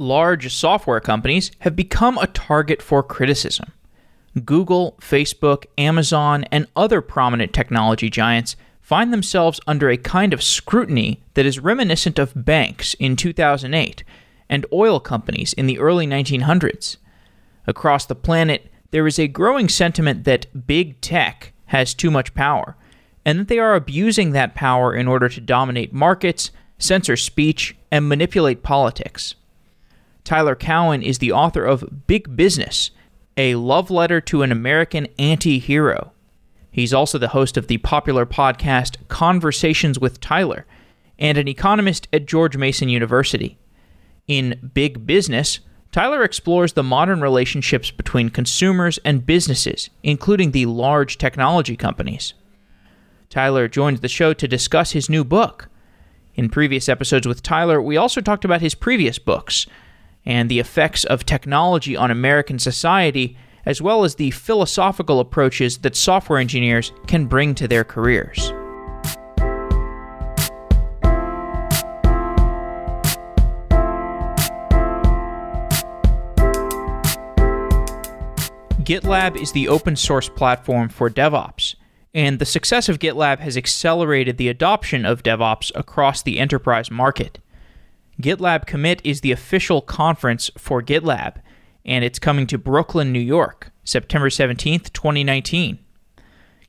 large software companies have become a target for criticism. Google, Facebook, Amazon, and other prominent technology giants find themselves under a kind of scrutiny that is reminiscent of banks in 2008 and oil companies in the early 1900s. Across the planet, there is a growing sentiment that big tech has too much power, and that they are abusing that power in order to dominate markets, censor speech, and manipulate politics. Tyler Cowen is the author of Big Business, a love letter to an American anti hero. He's also the host of the popular podcast Conversations with Tyler and an economist at George Mason University. In Big Business, Tyler explores the modern relationships between consumers and businesses, including the large technology companies. Tyler joins the show to discuss his new book. In previous episodes with Tyler, we also talked about his previous books and the effects of technology on American society, as well as the philosophical approaches that software engineers can bring to their careers. GitLab is the open source platform for DevOps, and the success of GitLab has accelerated the adoption of DevOps across the enterprise market. GitLab Commit is the official conference for GitLab, and it's coming to Brooklyn, New York, September 17th, 2019.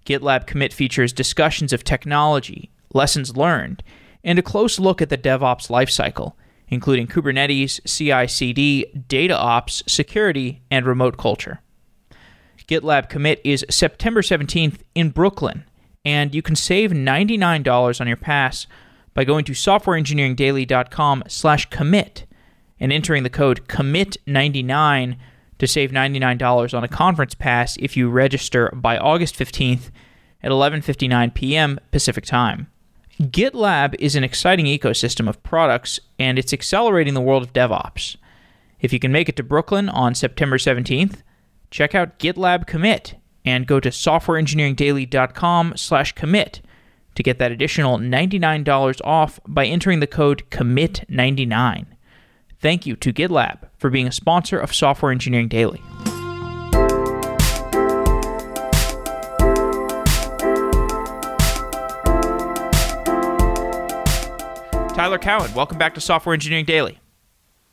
GitLab Commit features discussions of technology, lessons learned, and a close look at the DevOps lifecycle, including Kubernetes, CI CD, data ops, security, and remote culture. GitLab Commit is September 17th in Brooklyn, and you can save $99 on your pass by going to softwareengineeringdaily.com slash commit and entering the code commit99 to save $99 on a conference pass if you register by August 15th at 11:59 p.m. Pacific Time. GitLab is an exciting ecosystem of products and it's accelerating the world of DevOps. If you can make it to Brooklyn on September 17th, check out GitLab Commit and go to softwareengineeringdaily.com slash commit to get that additional $99 off by entering the code COMMIT99. Thank you to GitLab for being a sponsor of Software Engineering Daily. Tyler Cowen, welcome back to Software Engineering Daily.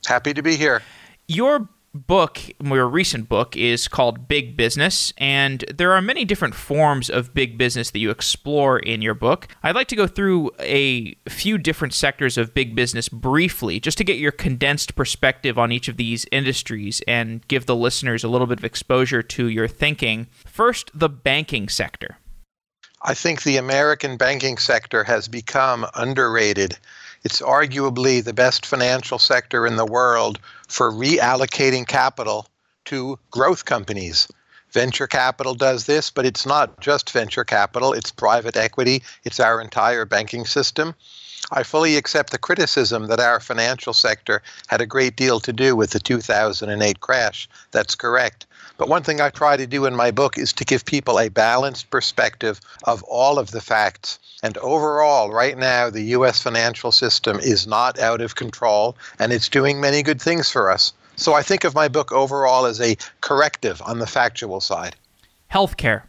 Happy to be here. Your book, your recent book, is called Big Business, and there are many different forms of big business that you explore in your book. I'd like to go through a few different sectors of big business briefly, just to get your condensed perspective on each of these industries and give the listeners a little bit of exposure to your thinking. First, the banking sector. I think the American banking sector has become underrated it's arguably the best financial sector in the world for reallocating capital to growth companies. Venture capital does this, but it's not just venture capital, it's private equity, it's our entire banking system. I fully accept the criticism that our financial sector had a great deal to do with the 2008 crash. That's correct. But one thing I try to do in my book is to give people a balanced perspective of all of the facts. And overall, right now, the U.S. financial system is not out of control and it's doing many good things for us. So I think of my book overall as a corrective on the factual side. Healthcare.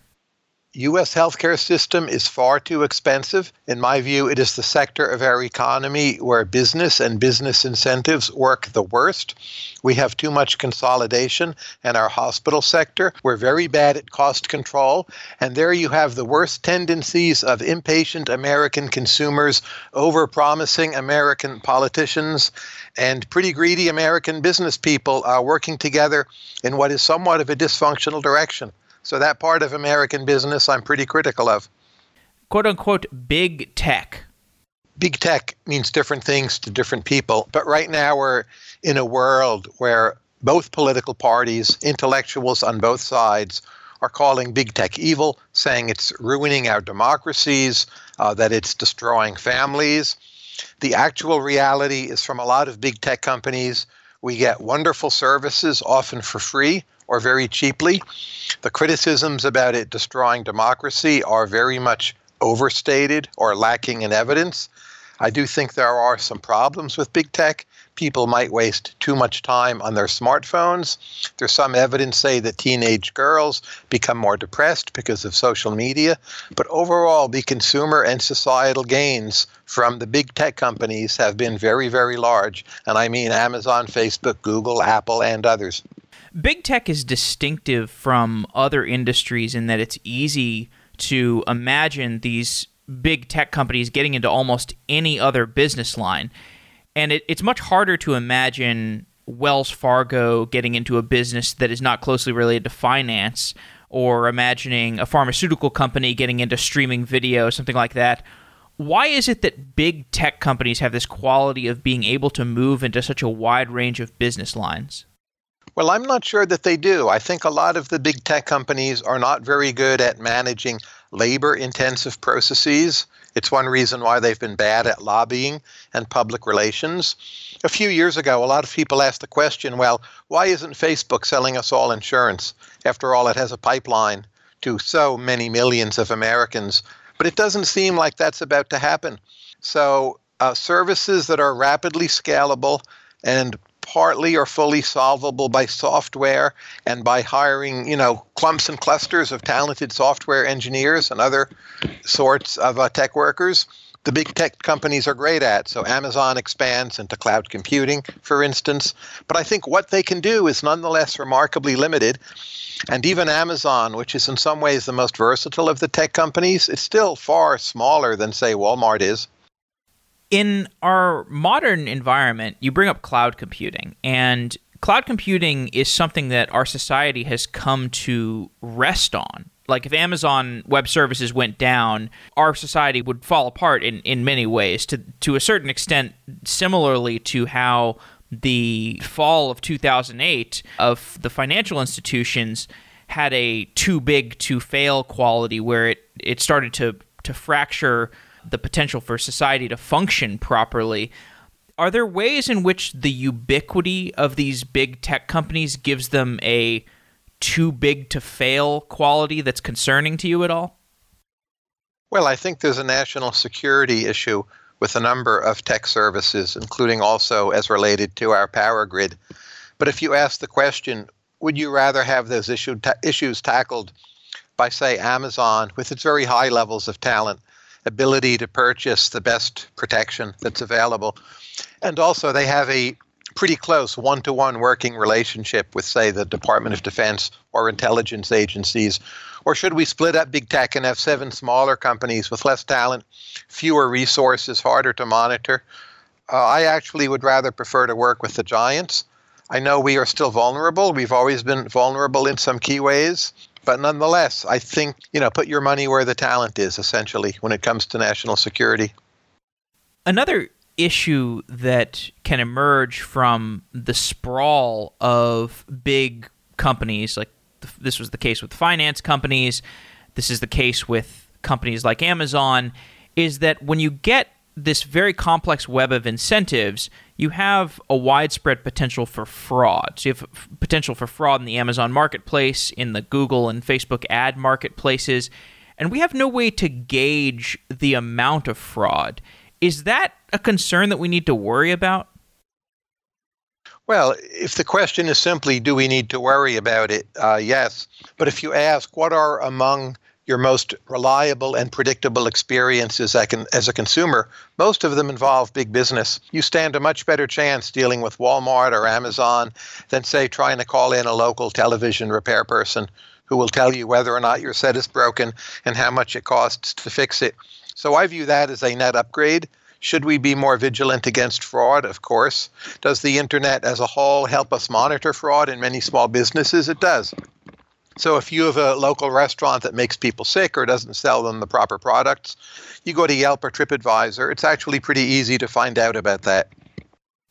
U.S. healthcare system is far too expensive. In my view, it is the sector of our economy where business and business incentives work the worst. We have too much consolidation in our hospital sector. We're very bad at cost control. And there you have the worst tendencies of impatient American consumers over-promising American politicians and pretty greedy American business people uh, working together in what is somewhat of a dysfunctional direction. So that part of American business I'm pretty critical of. Quote unquote big tech. Big tech means different things to different people. But right now we're in a world where both political parties, intellectuals on both sides, are calling big tech evil, saying it's ruining our democracies, uh, that it's destroying families. The actual reality is from a lot of big tech companies, we get wonderful services, often for free, or very cheaply. The criticisms about it destroying democracy are very much overstated or lacking in evidence. I do think there are some problems with big tech. people might waste too much time on their smartphones. There's some evidence say that teenage girls become more depressed because of social media, but overall the consumer and societal gains from the big tech companies have been very very large, and I mean Amazon, Facebook, Google, Apple and others. Big tech is distinctive from other industries in that it's easy to imagine these big tech companies getting into almost any other business line. And it, it's much harder to imagine Wells Fargo getting into a business that is not closely related to finance, or imagining a pharmaceutical company getting into streaming video, something like that. Why is it that big tech companies have this quality of being able to move into such a wide range of business lines? Well, I'm not sure that they do. I think a lot of the big tech companies are not very good at managing labor intensive processes. It's one reason why they've been bad at lobbying and public relations. A few years ago, a lot of people asked the question well, why isn't Facebook selling us all insurance? After all, it has a pipeline to so many millions of Americans. But it doesn't seem like that's about to happen. So, uh, services that are rapidly scalable and partly or fully solvable by software and by hiring, you know, clumps and clusters of talented software engineers and other sorts of uh, tech workers. The big tech companies are great at. So Amazon expands into cloud computing, for instance. But I think what they can do is nonetheless remarkably limited. And even Amazon, which is in some ways the most versatile of the tech companies, is still far smaller than, say, Walmart is in our modern environment, you bring up cloud computing, and cloud computing is something that our society has come to rest on. Like if Amazon Web Services went down, our society would fall apart in, in many ways. To to a certain extent, similarly to how the fall of 2008 of the financial institutions had a too big to fail quality where it, it started to to fracture the potential for society to function properly. Are there ways in which the ubiquity of these big tech companies gives them a too big to fail quality that's concerning to you at all? Well, I think there's a national security issue with a number of tech services, including also as related to our power grid. But if you ask the question, would you rather have those issue ta- issues tackled by, say, Amazon with its very high levels of talent ability to purchase the best protection that's available. And also, they have a pretty close one to one working relationship with, say, the Department of Defense or intelligence agencies? Or should we split up big tech and have seven smaller companies with less talent, fewer resources, harder to monitor? Uh, I actually would rather prefer to work with the giants. I know we are still vulnerable. We've always been vulnerable in some key ways. But nonetheless, I think, you know, put your money where the talent is, essentially, when it comes to national security. Another issue that can emerge from the sprawl of big companies, like this was the case with finance companies, this is the case with companies like Amazon, is that when you get this very complex web of incentives, you have a widespread potential for fraud. So you have potential for fraud in the Amazon marketplace, in the Google and Facebook ad marketplaces, and we have no way to gauge the amount of fraud. Is that a concern that we need to worry about? Well, if the question is simply, do we need to worry about it? Uh, yes. But if you ask, what are among your most reliable and predictable experiences as a consumer, most of them involve big business. You stand a much better chance dealing with Walmart or Amazon than, say, trying to call in a local television repair person who will tell you whether or not your set is broken and how much it costs to fix it. So I view that as a net upgrade. Should we be more vigilant against fraud? Of course. Does the internet as a whole help us monitor fraud in many small businesses? It does. So if you have a local restaurant that makes people sick or doesn't sell them the proper products, you go to Yelp or TripAdvisor. It's actually pretty easy to find out about that.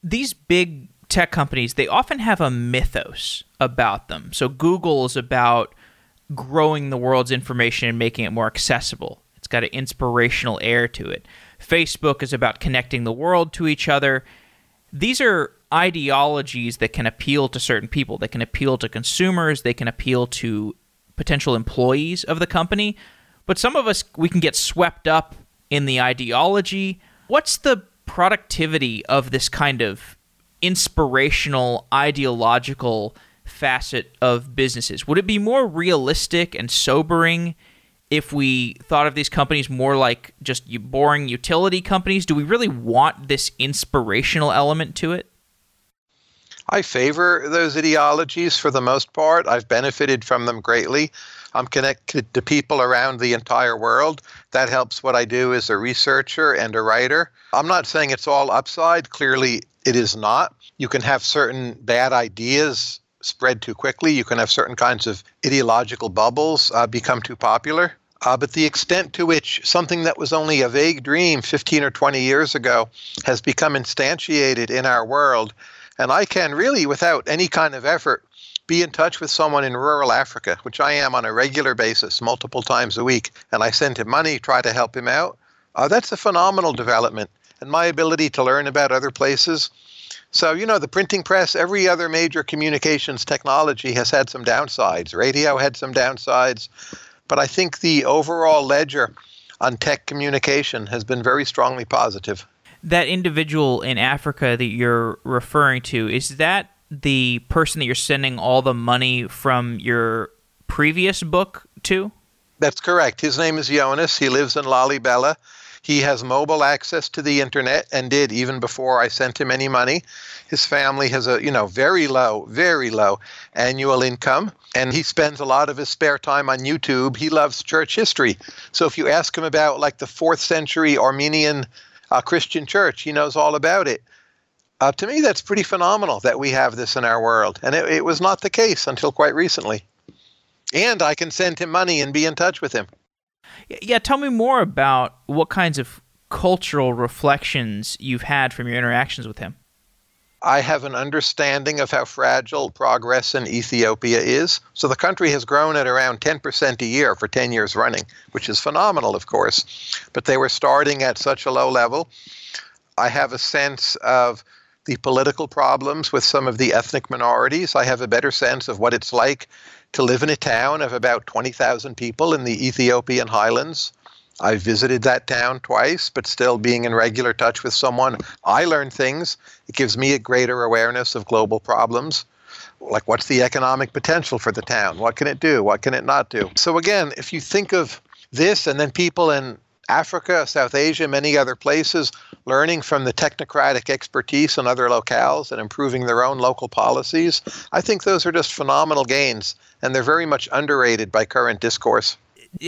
These big tech companies, they often have a mythos about them. So Google is about growing the world's information and making it more accessible. It's got an inspirational air to it. Facebook is about connecting the world to each other. These are ideologies that can appeal to certain people. They can appeal to consumers, they can appeal to potential employees of the company. But some of us, we can get swept up in the ideology. What's the productivity of this kind of inspirational, ideological facet of businesses? Would it be more realistic and sobering if we thought of these companies more like just boring utility companies? Do we really want this inspirational element to it? I favor those ideologies for the most part. I've benefited from them greatly. I'm connected to people around the entire world. That helps what I do as a researcher and a writer. I'm not saying it's all upside. Clearly, it is not. You can have certain bad ideas spread too quickly. You can have certain kinds of ideological bubbles uh, become too popular. Uh, but the extent to which something that was only a vague dream 15 or 20 years ago has become instantiated in our world, and I can really, without any kind of effort, be in touch with someone in rural Africa, which I am on a regular basis, multiple times a week, and I send him money, try to help him out. Uh, that's a phenomenal development. And my ability to learn about other places so, you know, the printing press, every other major communications technology has had some downsides. Radio had some downsides. But I think the overall ledger on tech communication has been very strongly positive. That individual in Africa that you're referring to, is that the person that you're sending all the money from your previous book to? That's correct. His name is Jonas. He lives in Lalibela. He has mobile access to the internet and did even before I sent him any money. His family has a, you know, very low, very low annual income and he spends a lot of his spare time on YouTube. He loves church history. So if you ask him about like the 4th century Armenian uh, Christian church, he knows all about it. Uh, to me, that's pretty phenomenal that we have this in our world. And it, it was not the case until quite recently. And I can send him money and be in touch with him. Yeah, tell me more about what kinds of cultural reflections you've had from your interactions with him. I have an understanding of how fragile progress in Ethiopia is. So the country has grown at around 10% a year for 10 years running, which is phenomenal, of course. But they were starting at such a low level. I have a sense of the political problems with some of the ethnic minorities. I have a better sense of what it's like to live in a town of about 20,000 people in the Ethiopian highlands. I visited that town twice, but still being in regular touch with someone, I learn things. It gives me a greater awareness of global problems. Like, what's the economic potential for the town? What can it do? What can it not do? So, again, if you think of this and then people in Africa, South Asia, many other places, learning from the technocratic expertise in other locales and improving their own local policies. I think those are just phenomenal gains, and they're very much underrated by current discourse.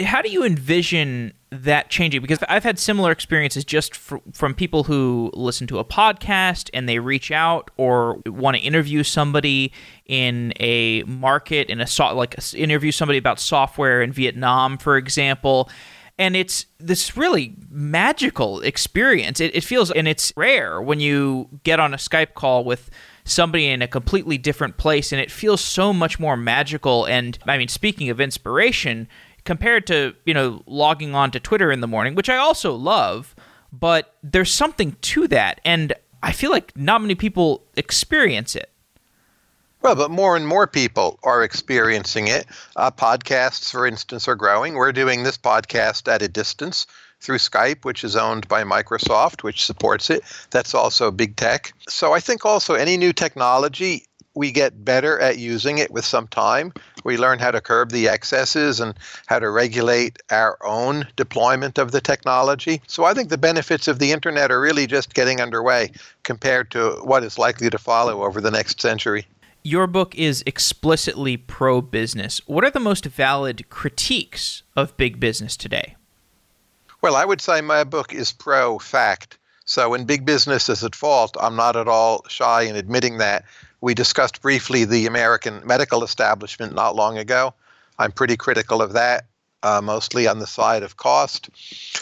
How do you envision that changing? Because I've had similar experiences just fr- from people who listen to a podcast and they reach out or want to interview somebody in a market in a so- like interview somebody about software in Vietnam, for example and it's this really magical experience. It, it, feels, and it's rare when you get on a Skype call with somebody in a completely different place, and it feels so much more magical. And I mean, speaking of inspiration, compared to you know logging on to Twitter in the morning, which I also love, but there's something to that, and I feel like not many people experience it. Well, but more and more people are experiencing it. Uh, podcasts, for instance, are growing. We're doing this podcast at a distance through Skype, which is owned by Microsoft, which supports it. That's also big tech. So I think also any new technology, we get better at using it with some time. We learn how to curb the excesses and how to regulate our own deployment of the technology. So I think the benefits of the internet are really just getting underway compared to what is likely to follow over the next century your book is explicitly pro business. What are the most valid critiques of big business today? Well, I would say my book is pro fact. So when big business is at fault, I'm not at all shy in admitting that. We discussed briefly the American medical establishment not long ago. I'm pretty critical of that, uh, mostly on the side of cost.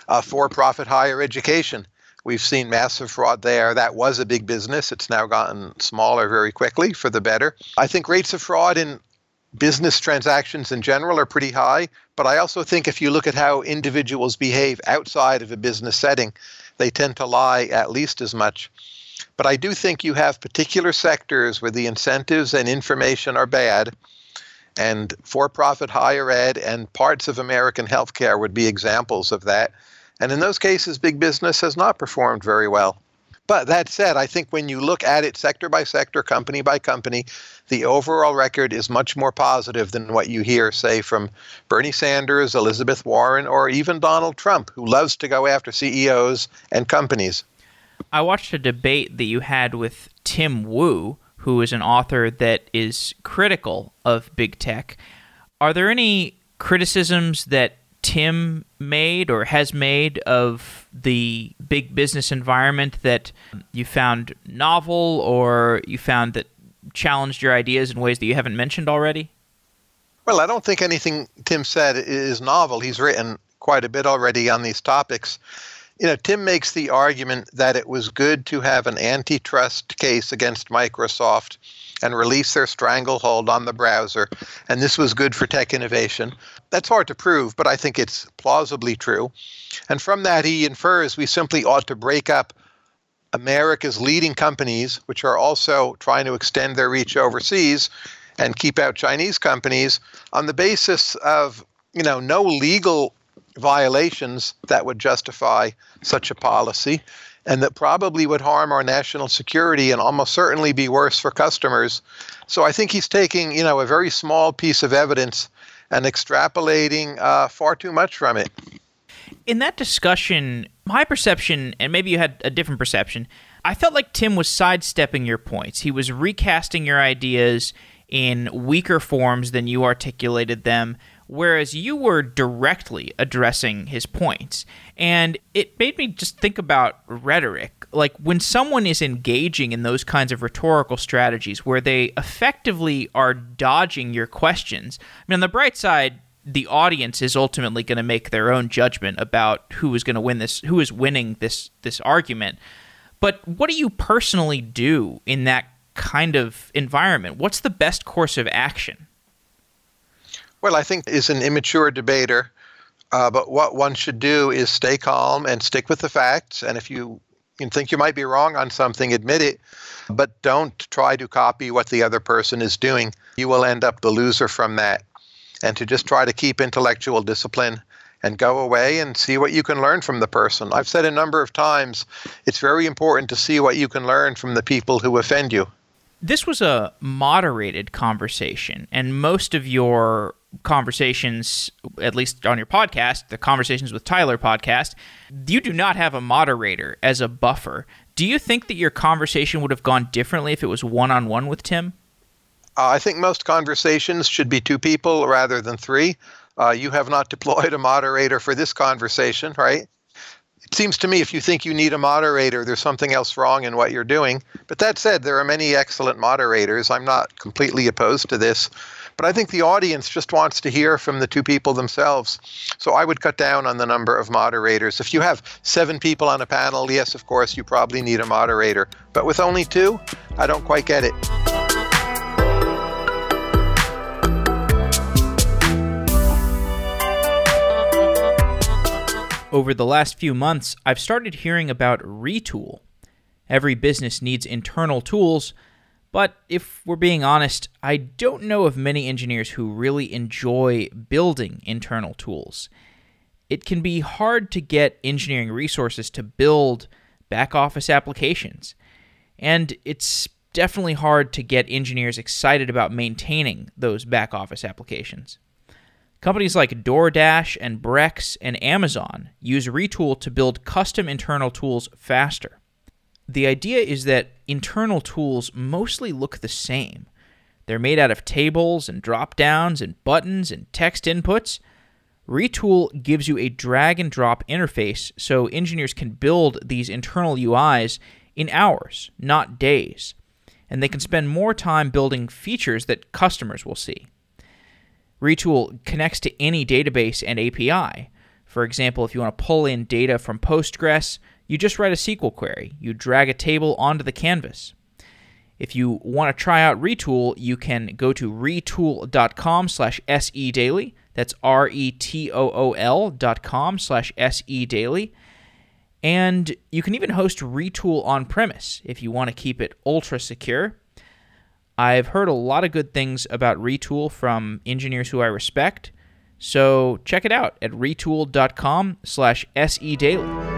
Uh, for profit higher education We've seen massive fraud there. That was a big business. It's now gotten smaller very quickly for the better. I think rates of fraud in business transactions in general are pretty high, but I also think if you look at how individuals behave outside of a business setting, they tend to lie at least as much. But I do think you have particular sectors where the incentives and information are bad, and for profit higher ed and parts of American healthcare would be examples of that. And in those cases, big business has not performed very well. But that said, I think when you look at it sector by sector, company by company, the overall record is much more positive than what you hear, say, from Bernie Sanders, Elizabeth Warren, or even Donald Trump, who loves to go after CEOs and companies. I watched a debate that you had with Tim Wu, who is an author that is critical of big tech. Are there any criticisms that Tim made or has made of the big business environment that you found novel or you found that challenged your ideas in ways that you haven't mentioned already? Well, I don't think anything Tim said is novel. He's written quite a bit already on these topics. You know, Tim makes the argument that it was good to have an antitrust case against Microsoft and release their stranglehold on the browser, and this was good for tech innovation. That's hard to prove, but I think it's plausibly true. And from that, he infers we simply ought to break up America's leading companies, which are also trying to extend their reach overseas and keep out Chinese companies on the basis of you know no legal violations that would justify such a policy and that probably would harm our national security and almost certainly be worse for customers. So I think he's taking, you know, a very small piece of evidence and extrapolating uh, far too much from it. In that discussion, my perception, and maybe you had a different perception, I felt like Tim was sidestepping your points. He was recasting your ideas in weaker forms than you articulated them, whereas you were directly addressing his points. And it made me just think about rhetoric. Like when someone is engaging in those kinds of rhetorical strategies where they effectively are dodging your questions. I mean, on the bright side, the audience is ultimately going to make their own judgment about who is going to win this, who is winning this this argument. But what do you personally do in that kind of environment? What's the best course of action? Well, I think is an immature debater. Uh, but what one should do is stay calm and stick with the facts. And if you, you think you might be wrong on something, admit it. But don't try to copy what the other person is doing. You will end up the loser from that. And to just try to keep intellectual discipline and go away and see what you can learn from the person. I've said a number of times it's very important to see what you can learn from the people who offend you. This was a moderated conversation, and most of your conversations, at least on your podcast, the Conversations with Tyler podcast, you do not have a moderator as a buffer. Do you think that your conversation would have gone differently if it was one on one with Tim? Uh, I think most conversations should be two people rather than three. Uh, you have not deployed a moderator for this conversation, right? It seems to me if you think you need a moderator, there's something else wrong in what you're doing. But that said, there are many excellent moderators. I'm not completely opposed to this. But I think the audience just wants to hear from the two people themselves. So I would cut down on the number of moderators. If you have seven people on a panel, yes, of course, you probably need a moderator. But with only two, I don't quite get it. Over the last few months, I've started hearing about Retool. Every business needs internal tools but if we're being honest, I don't know of many engineers who really enjoy building internal tools. It can be hard to get engineering resources to build back office applications. And it's definitely hard to get engineers excited about maintaining those back office applications. Companies like DoorDash and Brex and Amazon use Retool to build custom internal tools faster the idea is that internal tools mostly look the same. They're made out of tables and drop downs and buttons and text inputs. Retool gives you a drag and drop interface so engineers can build these internal UIs in hours, not days. And they can spend more time building features that customers will see. Retool connects to any database and API. For example, if you want to pull in data from Postgres, you just write a SQL query. You drag a table onto the canvas. If you want to try out Retool, you can go to retool.com slash sedaily. That's R-E-T-O-O-L dot com slash sedaily. And you can even host Retool on premise if you want to keep it ultra secure. I've heard a lot of good things about Retool from engineers who I respect. So check it out at retool.com slash sedaily.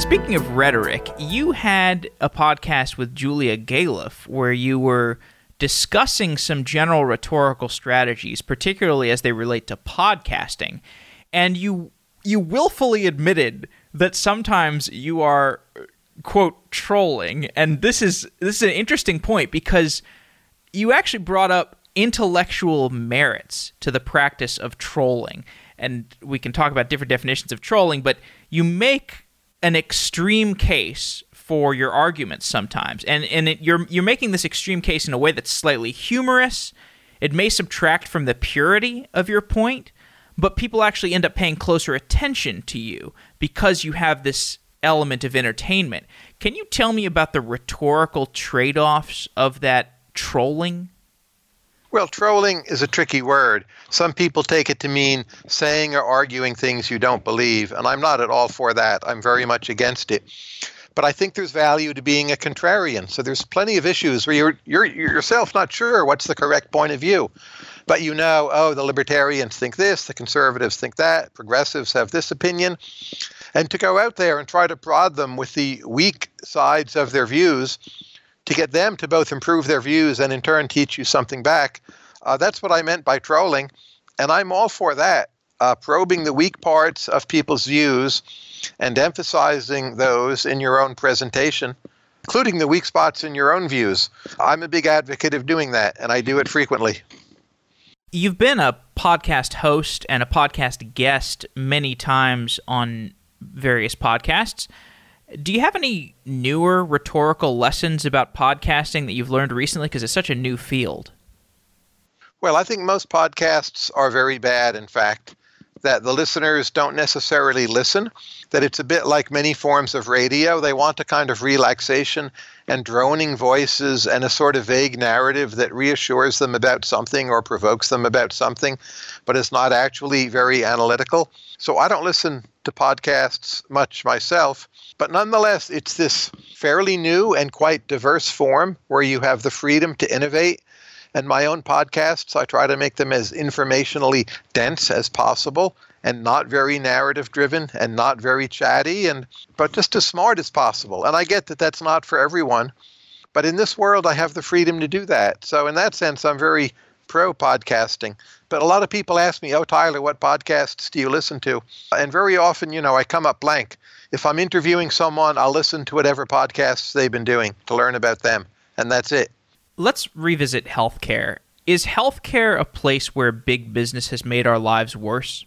Speaking of rhetoric, you had a podcast with Julia Galef where you were discussing some general rhetorical strategies, particularly as they relate to podcasting. And you you willfully admitted that sometimes you are quote trolling. And this is this is an interesting point because you actually brought up intellectual merits to the practice of trolling. And we can talk about different definitions of trolling, but you make an extreme case for your arguments sometimes, and and it, you're you're making this extreme case in a way that's slightly humorous. It may subtract from the purity of your point, but people actually end up paying closer attention to you because you have this element of entertainment. Can you tell me about the rhetorical trade-offs of that trolling? Well, trolling is a tricky word. Some people take it to mean saying or arguing things you don't believe, and I'm not at all for that. I'm very much against it. But I think there's value to being a contrarian. So there's plenty of issues where you're, you're, you're yourself not sure what's the correct point of view. But you know, oh, the libertarians think this, the conservatives think that, progressives have this opinion. And to go out there and try to prod them with the weak sides of their views to get them to both improve their views and in turn teach you something back, uh, that's what I meant by trolling. And I'm all for that. Uh, probing the weak parts of people's views and emphasizing those in your own presentation, including the weak spots in your own views. I'm a big advocate of doing that, and I do it frequently. You've been a podcast host and a podcast guest many times on various podcasts. Do you have any newer rhetorical lessons about podcasting that you've learned recently? Because it's such a new field. Well, I think most podcasts are very bad, in fact that the listeners don't necessarily listen, that it's a bit like many forms of radio. They want a kind of relaxation and droning voices and a sort of vague narrative that reassures them about something or provokes them about something, but is not actually very analytical. So I don't listen to podcasts much myself, but nonetheless, it's this fairly new and quite diverse form where you have the freedom to innovate and my own podcasts, I try to make them as informationally dense as possible and not very narrative driven and not very chatty and but just as smart as possible. And I get that that's not for everyone, but in this world I have the freedom to do that. So in that sense I'm very pro podcasting. But a lot of people ask me, "Oh Tyler, what podcasts do you listen to?" And very often, you know, I come up blank. If I'm interviewing someone, I'll listen to whatever podcasts they've been doing to learn about them, and that's it. Let's revisit healthcare. Is healthcare a place where big business has made our lives worse?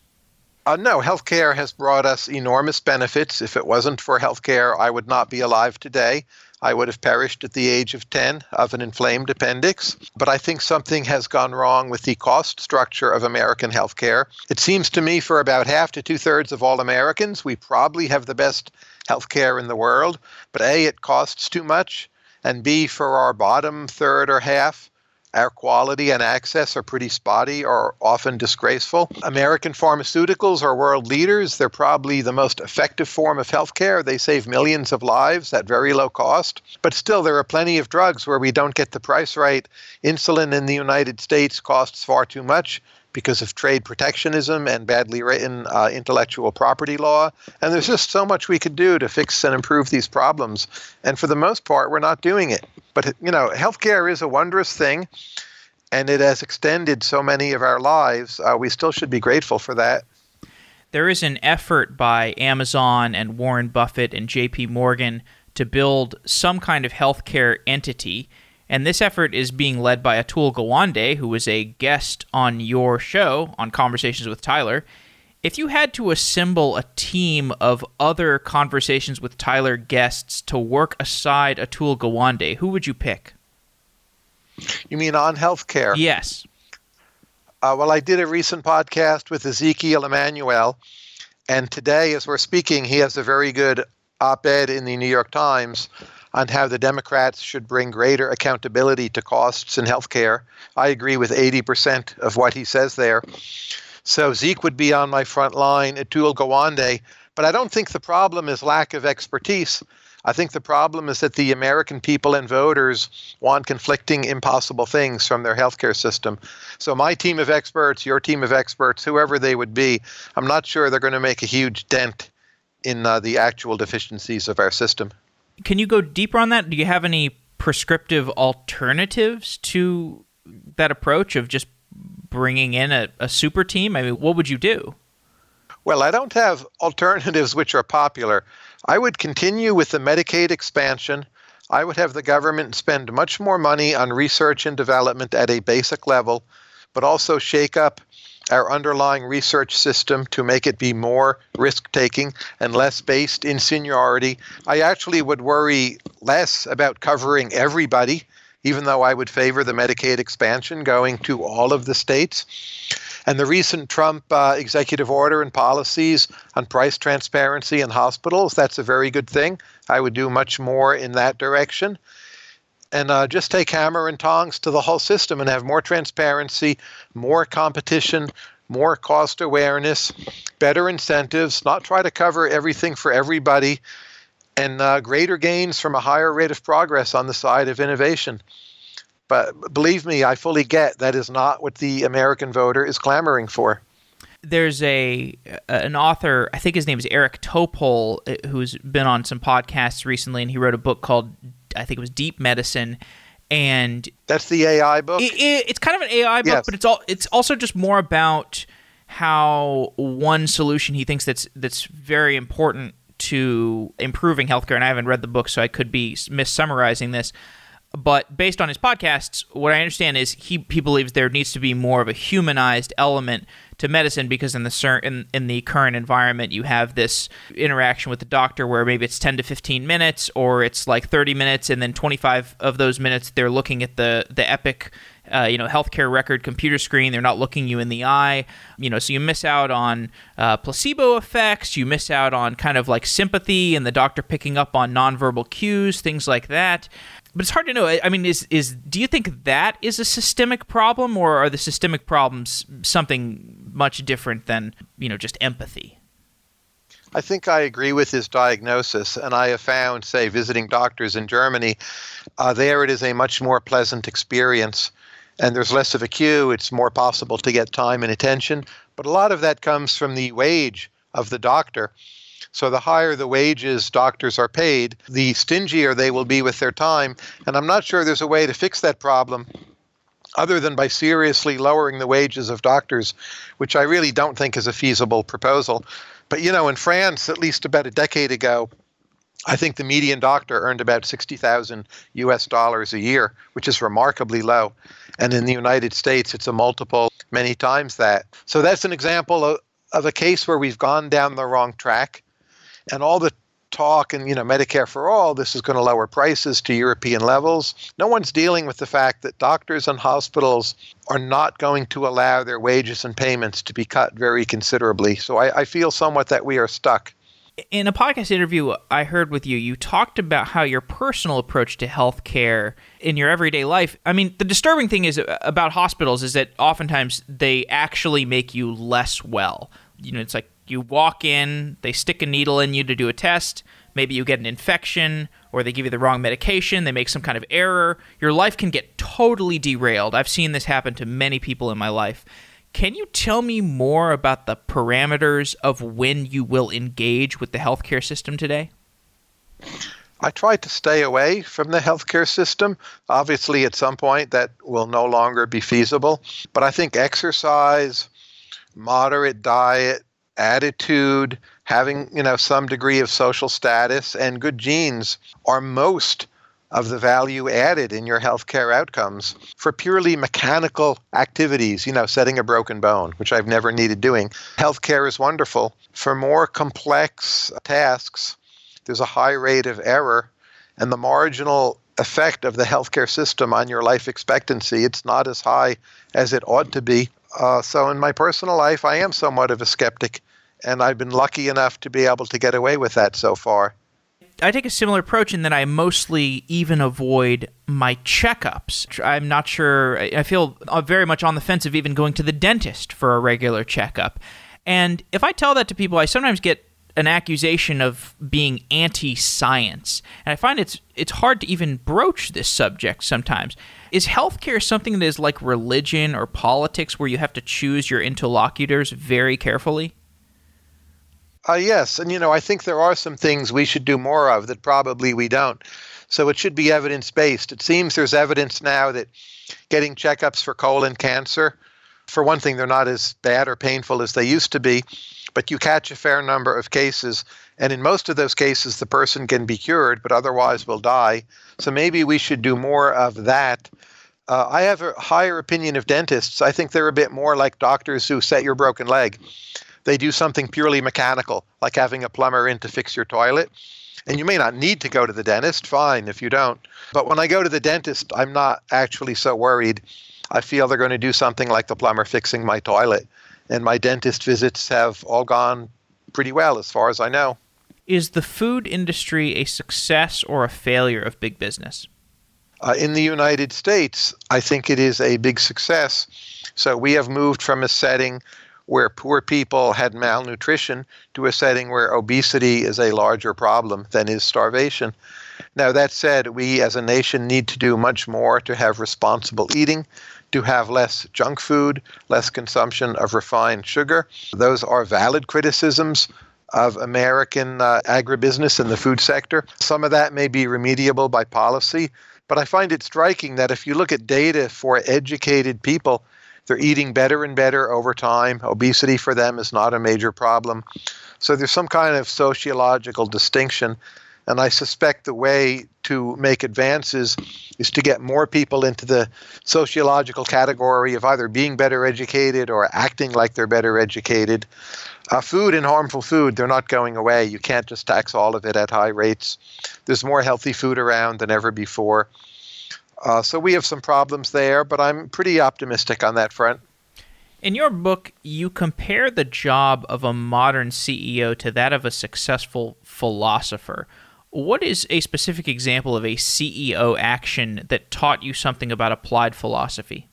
Uh, no, healthcare has brought us enormous benefits. If it wasn't for healthcare, I would not be alive today. I would have perished at the age of 10 of an inflamed appendix. But I think something has gone wrong with the cost structure of American healthcare. It seems to me for about half to two thirds of all Americans, we probably have the best healthcare in the world. But A, it costs too much and B, for our bottom third or half, our quality and access are pretty spotty or often disgraceful. American pharmaceuticals are world leaders. They're probably the most effective form of healthcare. They save millions of lives at very low cost. But still, there are plenty of drugs where we don't get the price right. Insulin in the United States costs far too much because of trade protectionism and badly written uh, intellectual property law. And there's just so much we could do to fix and improve these problems. And for the most part, we're not doing it. But, you know, healthcare is a wondrous thing, and it has extended so many of our lives. Uh, we still should be grateful for that. There is an effort by Amazon and Warren Buffett and JP Morgan to build some kind of healthcare entity and this effort is being led by Atul Gawande, who was a guest on your show on Conversations with Tyler. If you had to assemble a team of other Conversations with Tyler guests to work aside Atul Gawande, who would you pick? You mean on healthcare? Yes. Uh, well, I did a recent podcast with Ezekiel Emanuel, and today, as we're speaking, he has a very good op ed in the New York Times on how the Democrats should bring greater accountability to costs in healthcare. I agree with 80% of what he says there. So Zeke would be on my front line, Atul Gawande, but I don't think the problem is lack of expertise. I think the problem is that the American people and voters want conflicting, impossible things from their healthcare system. So, my team of experts, your team of experts, whoever they would be, I'm not sure they're going to make a huge dent in uh, the actual deficiencies of our system. Can you go deeper on that? Do you have any prescriptive alternatives to that approach of just bringing in a, a super team? I mean, what would you do? Well, I don't have alternatives which are popular. I would continue with the Medicaid expansion. I would have the government spend much more money on research and development at a basic level, but also shake up our underlying research system to make it be more risk taking and less based in seniority. I actually would worry less about covering everybody, even though I would favor the Medicaid expansion going to all of the states. And the recent Trump uh, executive order and policies on price transparency in hospitals, that's a very good thing. I would do much more in that direction and uh, just take hammer and tongs to the whole system and have more transparency, more competition, more cost awareness, better incentives, not try to cover everything for everybody, and uh, greater gains from a higher rate of progress on the side of innovation. But believe me, I fully get that is not what the American voter is clamoring for there's a an author i think his name is eric topol uh, who's been on some podcasts recently and he wrote a book called I think it was Deep Medicine, and that's the AI book. It, it, it's kind of an AI book, yes. but it's all it's also just more about how one solution he thinks that's that's very important to improving healthcare. And I haven't read the book, so I could be missummarizing this. But based on his podcasts, what I understand is he he believes there needs to be more of a humanized element to medicine because in the cer- in, in the current environment you have this interaction with the doctor where maybe it's 10 to 15 minutes or it's like 30 minutes and then 25 of those minutes they're looking at the the epic uh, you know healthcare record computer screen. They're not looking you in the eye you know so you miss out on uh, placebo effects. You miss out on kind of like sympathy and the doctor picking up on nonverbal cues things like that. But it's hard to know. I mean, is is do you think that is a systemic problem, or are the systemic problems something much different than you know just empathy? I think I agree with his diagnosis, and I have found, say, visiting doctors in Germany, uh, there it is a much more pleasant experience, and there's less of a queue. It's more possible to get time and attention, but a lot of that comes from the wage of the doctor. So the higher the wages doctors are paid, the stingier they will be with their time. And I'm not sure there's a way to fix that problem other than by seriously lowering the wages of doctors, which I really don't think is a feasible proposal. But you know, in France, at least about a decade ago, I think the median doctor earned about 60,000 US dollars a year, which is remarkably low. And in the United States, it's a multiple many times that. So that's an example of, of a case where we've gone down the wrong track and all the talk and you know Medicare for all this is going to lower prices to European levels. No one's dealing with the fact that doctors and hospitals are not going to allow their wages and payments to be cut very considerably. So I, I feel somewhat that we are stuck. In a podcast interview I heard with you, you talked about how your personal approach to healthcare in your everyday life. I mean, the disturbing thing is uh, about hospitals is that oftentimes they actually make you less well. You know, it's like you walk in, they stick a needle in you to do a test. Maybe you get an infection, or they give you the wrong medication, they make some kind of error. Your life can get totally derailed. I've seen this happen to many people in my life. Can you tell me more about the parameters of when you will engage with the healthcare system today? I try to stay away from the healthcare system. Obviously, at some point, that will no longer be feasible. But I think exercise, moderate diet, attitude, having you know some degree of social status, and good genes are most of the value added in your healthcare outcomes for purely mechanical activities, you know, setting a broken bone, which I've never needed doing. Healthcare is wonderful. For more complex tasks, there's a high rate of error, and the marginal effect of the healthcare system on your life expectancy, it's not as high as it ought to be. Uh, so, in my personal life, I am somewhat of a skeptic and I've been lucky enough to be able to get away with that so far. I take a similar approach in that I mostly even avoid my checkups. I'm not sure, I feel uh, very much on the fence of even going to the dentist for a regular checkup. And if I tell that to people, I sometimes get an accusation of being anti-science. And I find it's it's hard to even broach this subject sometimes. Is healthcare something that is like religion or politics where you have to choose your interlocutors very carefully? Uh, yes, and you know, I think there are some things we should do more of that probably we don't. So it should be evidence based. It seems there's evidence now that getting checkups for colon cancer, for one thing, they're not as bad or painful as they used to be, but you catch a fair number of cases. And in most of those cases, the person can be cured, but otherwise will die. So maybe we should do more of that. Uh, I have a higher opinion of dentists. I think they're a bit more like doctors who set your broken leg. They do something purely mechanical, like having a plumber in to fix your toilet. And you may not need to go to the dentist, fine if you don't. But when I go to the dentist, I'm not actually so worried. I feel they're going to do something like the plumber fixing my toilet. And my dentist visits have all gone pretty well, as far as I know. Is the food industry a success or a failure of big business? Uh, in the United States, I think it is a big success. So we have moved from a setting where poor people had malnutrition to a setting where obesity is a larger problem than is starvation. Now, that said, we as a nation need to do much more to have responsible eating, to have less junk food, less consumption of refined sugar. Those are valid criticisms of American uh, agribusiness and the food sector. Some of that may be remediable by policy, but I find it striking that if you look at data for educated people, they're eating better and better over time. Obesity for them is not a major problem. So there's some kind of sociological distinction. And I suspect the way to make advances is to get more people into the sociological category of either being better educated or acting like they're better educated. Uh, food and harmful food, they're not going away. You can't just tax all of it at high rates. There's more healthy food around than ever before. Uh, so we have some problems there, but I'm pretty optimistic on that front. In your book, you compare the job of a modern CEO to that of a successful philosopher. What is a specific example of a CEO action that taught you something about applied philosophy?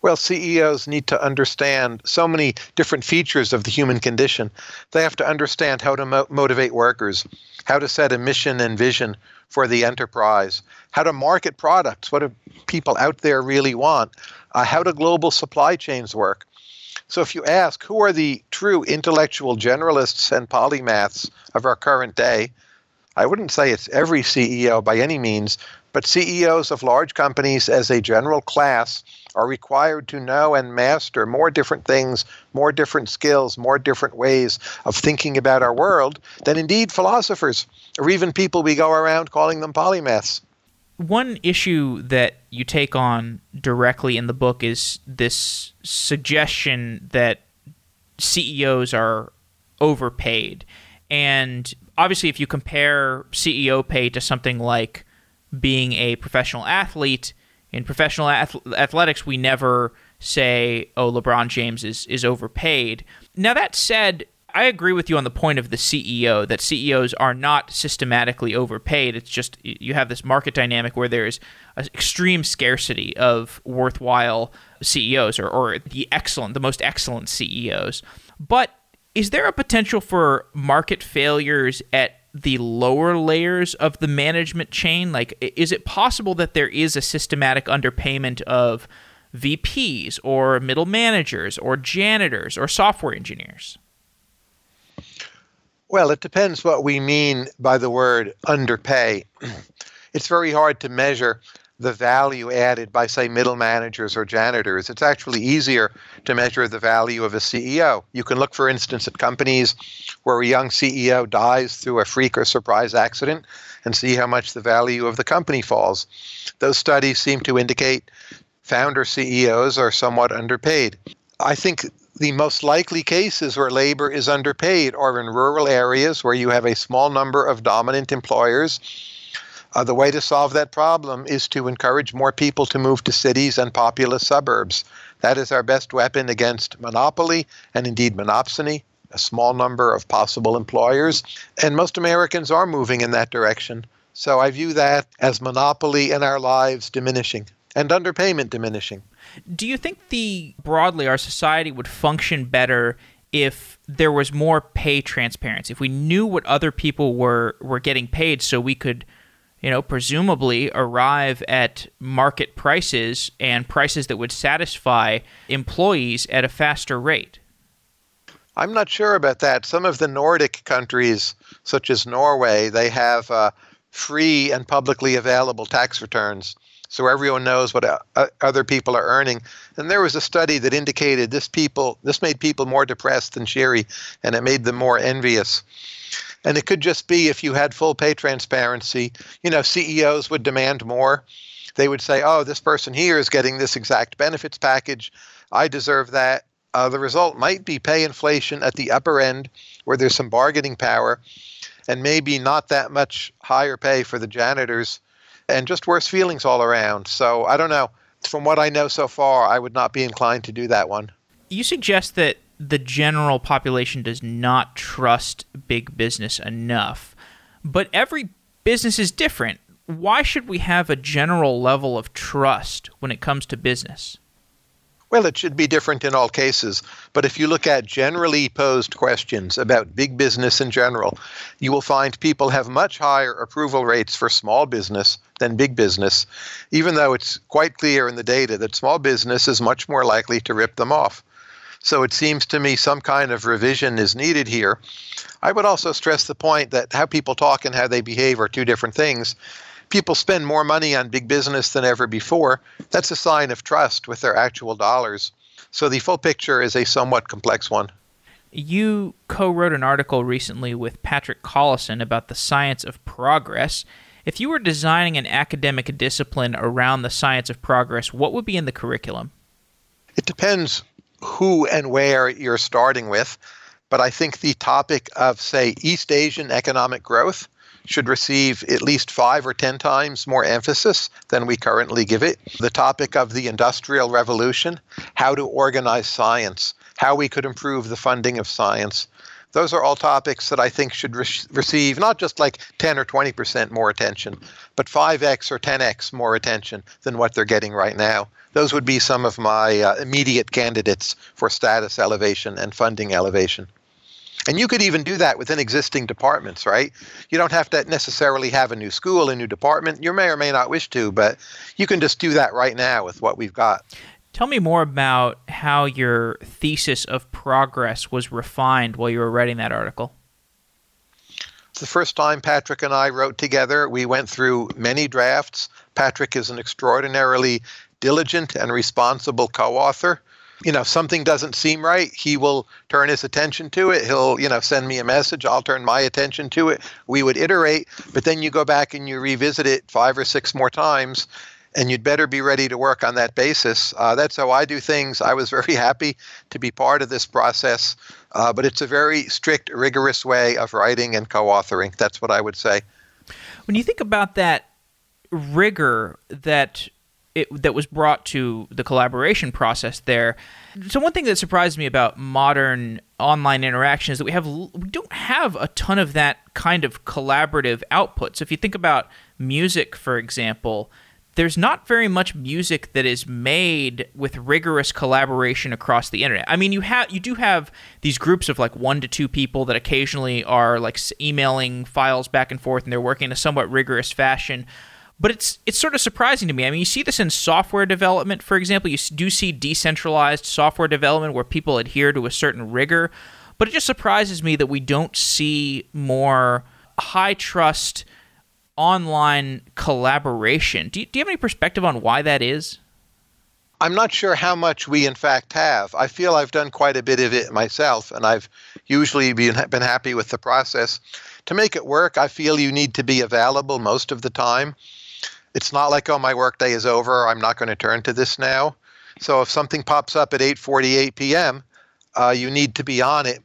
Well, CEOs need to understand so many different features of the human condition. They have to understand how to mo- motivate workers, how to set a mission and vision for the enterprise, how to market products, what do people out there really want, uh, how do global supply chains work. So, if you ask who are the true intellectual generalists and polymaths of our current day, I wouldn't say it's every CEO by any means, but CEOs of large companies as a general class are required to know and master more different things, more different skills, more different ways of thinking about our world than indeed philosophers or even people we go around calling them polymaths. One issue that you take on directly in the book is this suggestion that CEOs are overpaid. And obviously, if you compare CEO pay to something like being a professional athlete, in professional ath- athletics, we never say, "Oh, LeBron James is is overpaid." Now that said, I agree with you on the point of the CEO that CEOs are not systematically overpaid. It's just you have this market dynamic where there's an extreme scarcity of worthwhile CEOs or, or the excellent, the most excellent CEOs. But is there a potential for market failures at the lower layers of the management chain? Like, is it possible that there is a systematic underpayment of VPs or middle managers or janitors or software engineers? Well, it depends what we mean by the word underpay. It's very hard to measure the value added by, say, middle managers or janitors. It's actually easier to measure the value of a CEO. You can look, for instance, at companies where a young CEO dies through a freak or surprise accident and see how much the value of the company falls. Those studies seem to indicate founder CEOs are somewhat underpaid. I think the most likely cases where labor is underpaid are in rural areas where you have a small number of dominant employers uh, the way to solve that problem is to encourage more people to move to cities and populous suburbs. That is our best weapon against monopoly and indeed monopsony, a small number of possible employers. And most Americans are moving in that direction. So I view that as monopoly in our lives diminishing and underpayment diminishing. Do you think the broadly our society would function better if there was more pay transparency? If we knew what other people were were getting paid so we could you know, presumably arrive at market prices and prices that would satisfy employees at a faster rate. I'm not sure about that. Some of the Nordic countries, such as Norway, they have uh, free and publicly available tax returns. So everyone knows what uh, other people are earning. And there was a study that indicated this people this made people more depressed than cheery, and it made them more envious. And it could just be if you had full pay transparency, you know, CEOs would demand more. They would say, "Oh, this person here is getting this exact benefits package. I deserve that." Uh, the result might be pay inflation at the upper end, where there's some bargaining power, and maybe not that much higher pay for the janitors and just worse feelings all around. So I don't know. From what I know so far, I would not be inclined to do that one. You suggest that the general population does not trust big business enough, but every business is different. Why should we have a general level of trust when it comes to business? Well, it should be different in all cases. But if you look at generally posed questions about big business in general, you will find people have much higher approval rates for small business than big business, even though it's quite clear in the data that small business is much more likely to rip them off. So it seems to me some kind of revision is needed here. I would also stress the point that how people talk and how they behave are two different things people spend more money on big business than ever before, that's a sign of trust with their actual dollars. So the full picture is a somewhat complex one. You co wrote an article recently with Patrick Collison about the science of progress. If you were designing an academic discipline around the science of progress, what would be in the curriculum? It depends who and where you're starting with. But I think the topic of, say, East Asian economic growth should receive at least five or ten times more emphasis than we currently give it. The topic of the Industrial Revolution, how to organize science, how we could improve the funding of science. Those are all topics that I think should re- receive not just like 10 or 20% more attention, but 5x or 10x more attention than what they're getting right now. Those would be some of my uh, immediate candidates for status elevation and funding elevation. And you could even do that within existing departments, right? You don't have to necessarily have a new school, a new department. You may or may not wish to, but you can just do that right now with what we've got. Tell me more about how your thesis of progress was refined while you were writing that article. It's the first time Patrick and I wrote together. We went through many drafts. Patrick is an extraordinarily diligent and responsible co author you know something doesn't seem right he will turn his attention to it. He'll you know send me a message. I'll turn my attention to it. We would iterate but then you go back and you revisit it five or six more times and you'd better be ready to work on that basis. Uh, that's how i do things. I was very happy to be part of this process uh, but it's a very strict rigorous way of writing and co-authoring. That's what i would say. When you think about that rigor that it, that was brought to the collaboration process there. So one thing that surprised me about modern online interaction is that we have we don't have a ton of that kind of collaborative output. So if you think about music, for example, there's not very much music that is made with rigorous collaboration across the internet. I mean, you have you do have these groups of like one to two people that occasionally are like emailing files back and forth, and they're working in a somewhat rigorous fashion. But it's it's sort of surprising to me. I mean, you see this in software development, for example. You do see decentralized software development where people adhere to a certain rigor, but it just surprises me that we don't see more high trust online collaboration. Do you, do you have any perspective on why that is? I'm not sure how much we in fact have. I feel I've done quite a bit of it myself, and I've usually been, been happy with the process. To make it work, I feel you need to be available most of the time it's not like oh my workday is over i'm not going to turn to this now. So if something pops up at 8.48 p.m uh, you need to be on it.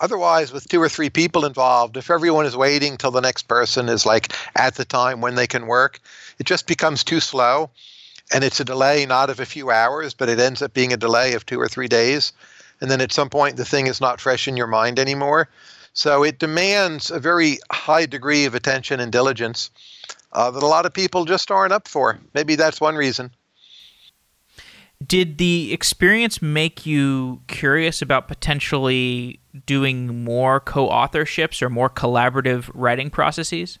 Otherwise with two or three people involved if everyone is waiting till the next person is like at the time when they can work it just becomes too slow and it's a delay not of a few hours but it ends up being a delay of two or three days. And then at some point the thing is not fresh in your mind anymore. So it demands a very high degree of attention and diligence uh, that a lot of people just aren't up for. Maybe that's one reason. Did the experience make you curious about potentially doing more co authorships or more collaborative writing processes?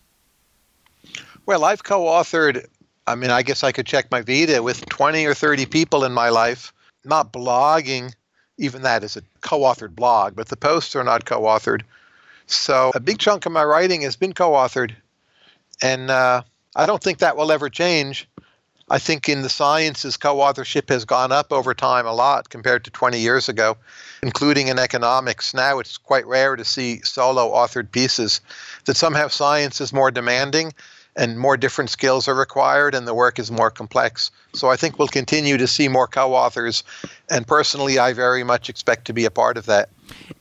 Well, I've co authored, I mean, I guess I could check my Vita with 20 or 30 people in my life, not blogging even that is a co-authored blog, but the posts are not co-authored. So a big chunk of my writing has been co-authored, and uh, I don't think that will ever change. I think in the sciences, co-authorship has gone up over time a lot compared to 20 years ago, including in economics. Now it's quite rare to see solo authored pieces. That somehow science is more demanding and more different skills are required and the work is more complex. So I think we'll continue to see more co-authors and personally I very much expect to be a part of that.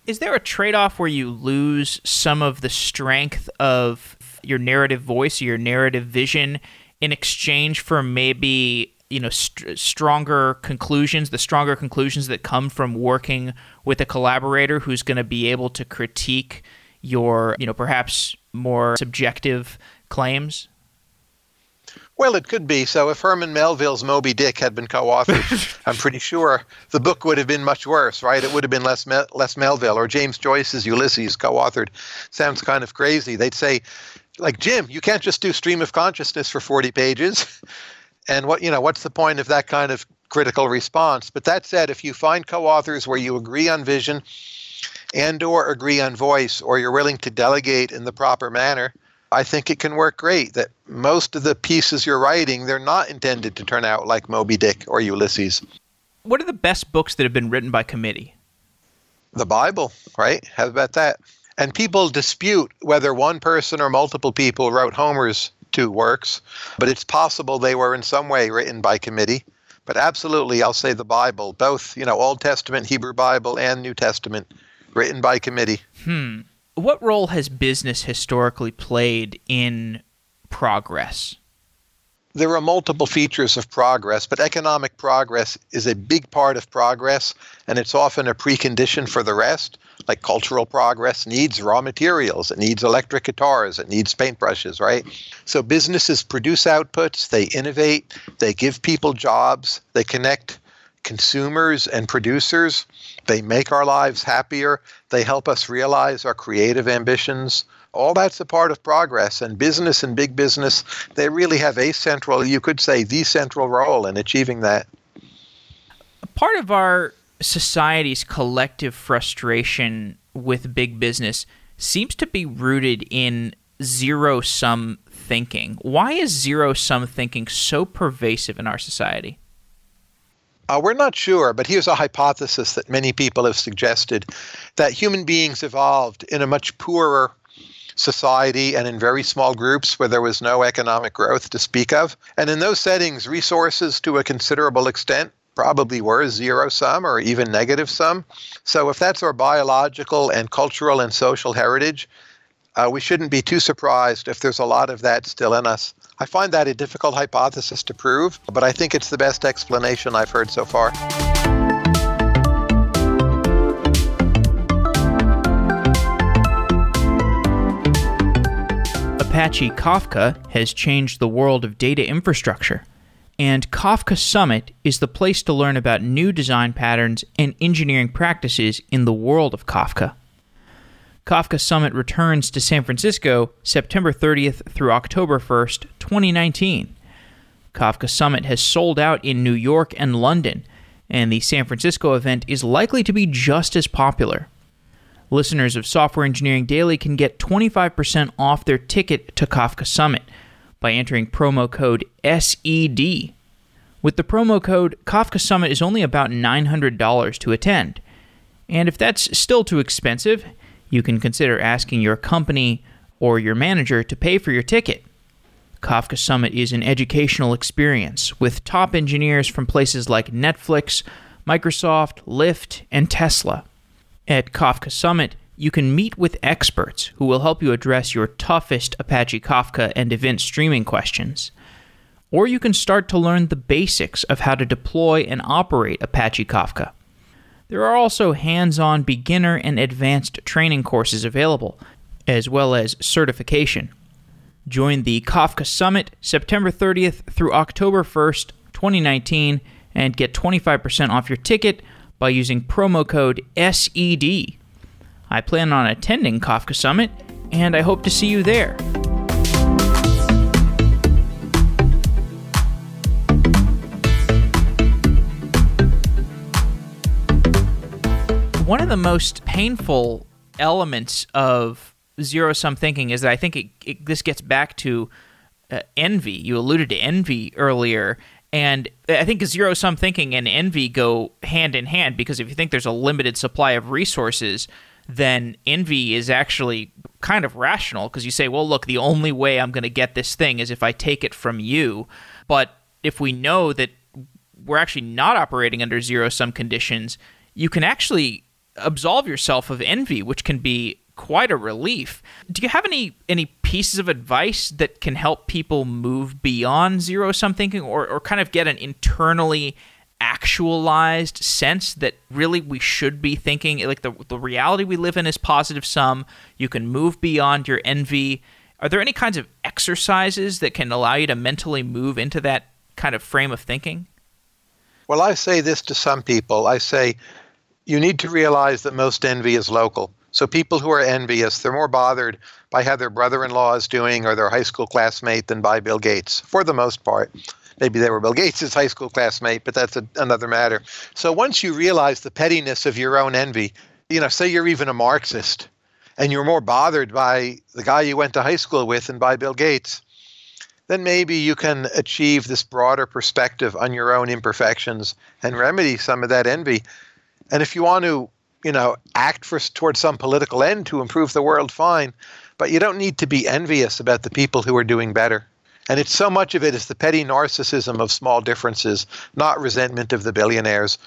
Is there a trade-off where you lose some of the strength of your narrative voice, your narrative vision in exchange for maybe you know st- stronger conclusions the stronger conclusions that come from working with a collaborator who's going to be able to critique your you know perhaps more subjective claims? Well, it could be. So if Herman Melville's Moby Dick had been co-authored, I'm pretty sure the book would have been much worse, right? It would have been less Mel- less Melville or James Joyce's Ulysses co-authored. Sounds kind of crazy. They'd say, like Jim, you can't just do stream of consciousness for 40 pages. And what you know, what's the point of that kind of critical response? But that said, if you find co-authors where you agree on vision and or agree on voice, or you're willing to delegate in the proper manner, I think it can work great. That most of the pieces you're writing, they're not intended to turn out like Moby Dick or Ulysses. What are the best books that have been written by committee? The Bible, right? How about that? And people dispute whether one person or multiple people wrote Homer's two works, but it's possible they were in some way written by committee. But absolutely, I'll say the Bible, both, you know, Old Testament, Hebrew Bible, and New Testament, written by committee. Hmm what role has business historically played in progress? There are multiple features of progress, but economic progress is a big part of progress, and it's often a precondition for the rest. Like cultural progress needs raw materials, it needs electric guitars, it needs paintbrushes, right? So businesses produce outputs, they innovate, they give people jobs, they connect consumers and producers. They make our lives happier. They help us realize our creative ambitions. All that's a part of progress. And business and big business, they really have a central, you could say, the central role in achieving that. Part of our society's collective frustration with big business seems to be rooted in zero sum thinking. Why is zero sum thinking so pervasive in our society? Uh, we're not sure, but here's a hypothesis that many people have suggested that human beings evolved in a much poorer society and in very small groups where there was no economic growth to speak of. And in those settings, resources to a considerable extent probably were zero sum or even negative sum. So if that's our biological and cultural and social heritage, uh, we shouldn't be too surprised if there's a lot of that still in us. I find that a difficult hypothesis to prove, but I think it's the best explanation I've heard so far. Apache Kafka has changed the world of data infrastructure, and Kafka Summit is the place to learn about new design patterns and engineering practices in the world of Kafka. Kafka Summit returns to San Francisco September 30th through October 1st, 2019. Kafka Summit has sold out in New York and London, and the San Francisco event is likely to be just as popular. Listeners of Software Engineering Daily can get 25% off their ticket to Kafka Summit by entering promo code SED. With the promo code, Kafka Summit is only about $900 to attend. And if that's still too expensive, you can consider asking your company or your manager to pay for your ticket. Kafka Summit is an educational experience with top engineers from places like Netflix, Microsoft, Lyft, and Tesla. At Kafka Summit, you can meet with experts who will help you address your toughest Apache Kafka and event streaming questions. Or you can start to learn the basics of how to deploy and operate Apache Kafka. There are also hands on beginner and advanced training courses available, as well as certification. Join the Kafka Summit September 30th through October 1st, 2019, and get 25% off your ticket by using promo code SED. I plan on attending Kafka Summit, and I hope to see you there. One of the most painful elements of zero sum thinking is that I think it, it, this gets back to uh, envy. You alluded to envy earlier. And I think zero sum thinking and envy go hand in hand because if you think there's a limited supply of resources, then envy is actually kind of rational because you say, well, look, the only way I'm going to get this thing is if I take it from you. But if we know that we're actually not operating under zero sum conditions, you can actually absolve yourself of envy, which can be quite a relief. Do you have any any pieces of advice that can help people move beyond zero sum thinking or, or kind of get an internally actualized sense that really we should be thinking like the the reality we live in is positive sum. You can move beyond your envy. Are there any kinds of exercises that can allow you to mentally move into that kind of frame of thinking? Well, I say this to some people. I say you need to realize that most envy is local. So people who are envious, they're more bothered by how their brother-in-law is doing or their high school classmate than by Bill Gates, for the most part. Maybe they were Bill Gates' high school classmate, but that's a, another matter. So once you realize the pettiness of your own envy, you know, say you're even a Marxist, and you're more bothered by the guy you went to high school with than by Bill Gates, then maybe you can achieve this broader perspective on your own imperfections and remedy some of that envy. And if you want to you know, act for towards some political end to improve the world, fine. But you don't need to be envious about the people who are doing better. And it's so much of it is the petty narcissism of small differences, not resentment of the billionaires.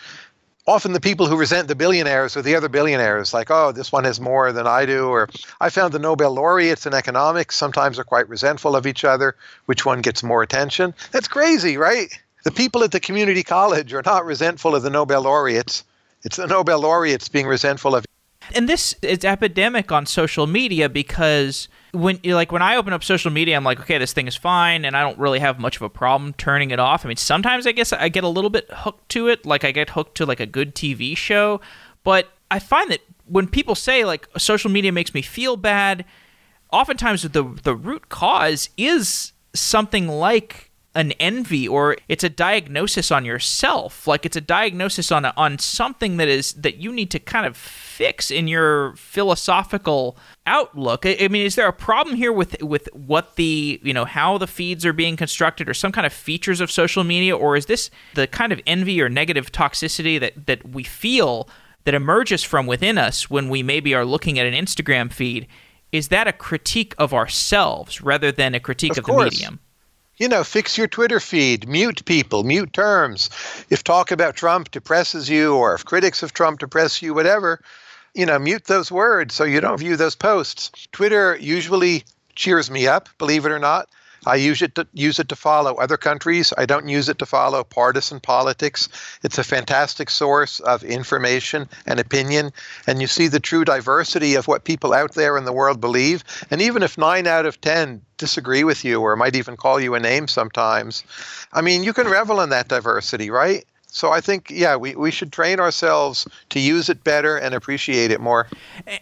Often the people who resent the billionaires are the other billionaires, like, oh, this one has more than I do. Or I found the Nobel laureates in economics sometimes are quite resentful of each other, which one gets more attention. That's crazy, right? The people at the community college are not resentful of the Nobel laureates it's the Nobel laureates being resentful of. And this is epidemic on social media because when like when I open up social media, I'm like, okay, this thing is fine, and I don't really have much of a problem turning it off. I mean, sometimes I guess I get a little bit hooked to it, like I get hooked to like a good TV show, but I find that when people say like social media makes me feel bad, oftentimes the the root cause is something like an envy or it's a diagnosis on yourself like it's a diagnosis on on something that is that you need to kind of fix in your philosophical outlook I, I mean is there a problem here with with what the you know how the feeds are being constructed or some kind of features of social media? Or is this the kind of envy or negative toxicity that that we feel that emerges from within us when we maybe are looking at an Instagram feed? Is that a critique of ourselves rather than a critique of, of the medium? You know, fix your Twitter feed, mute people, mute terms. If talk about Trump depresses you, or if critics of Trump depress you, whatever, you know, mute those words so you don't view those posts. Twitter usually cheers me up, believe it or not. I use it to use it to follow other countries. I don't use it to follow partisan politics. It's a fantastic source of information and opinion, and you see the true diversity of what people out there in the world believe. And even if nine out of ten disagree with you, or might even call you a name sometimes, I mean, you can revel in that diversity, right? So I think, yeah, we, we should train ourselves to use it better and appreciate it more.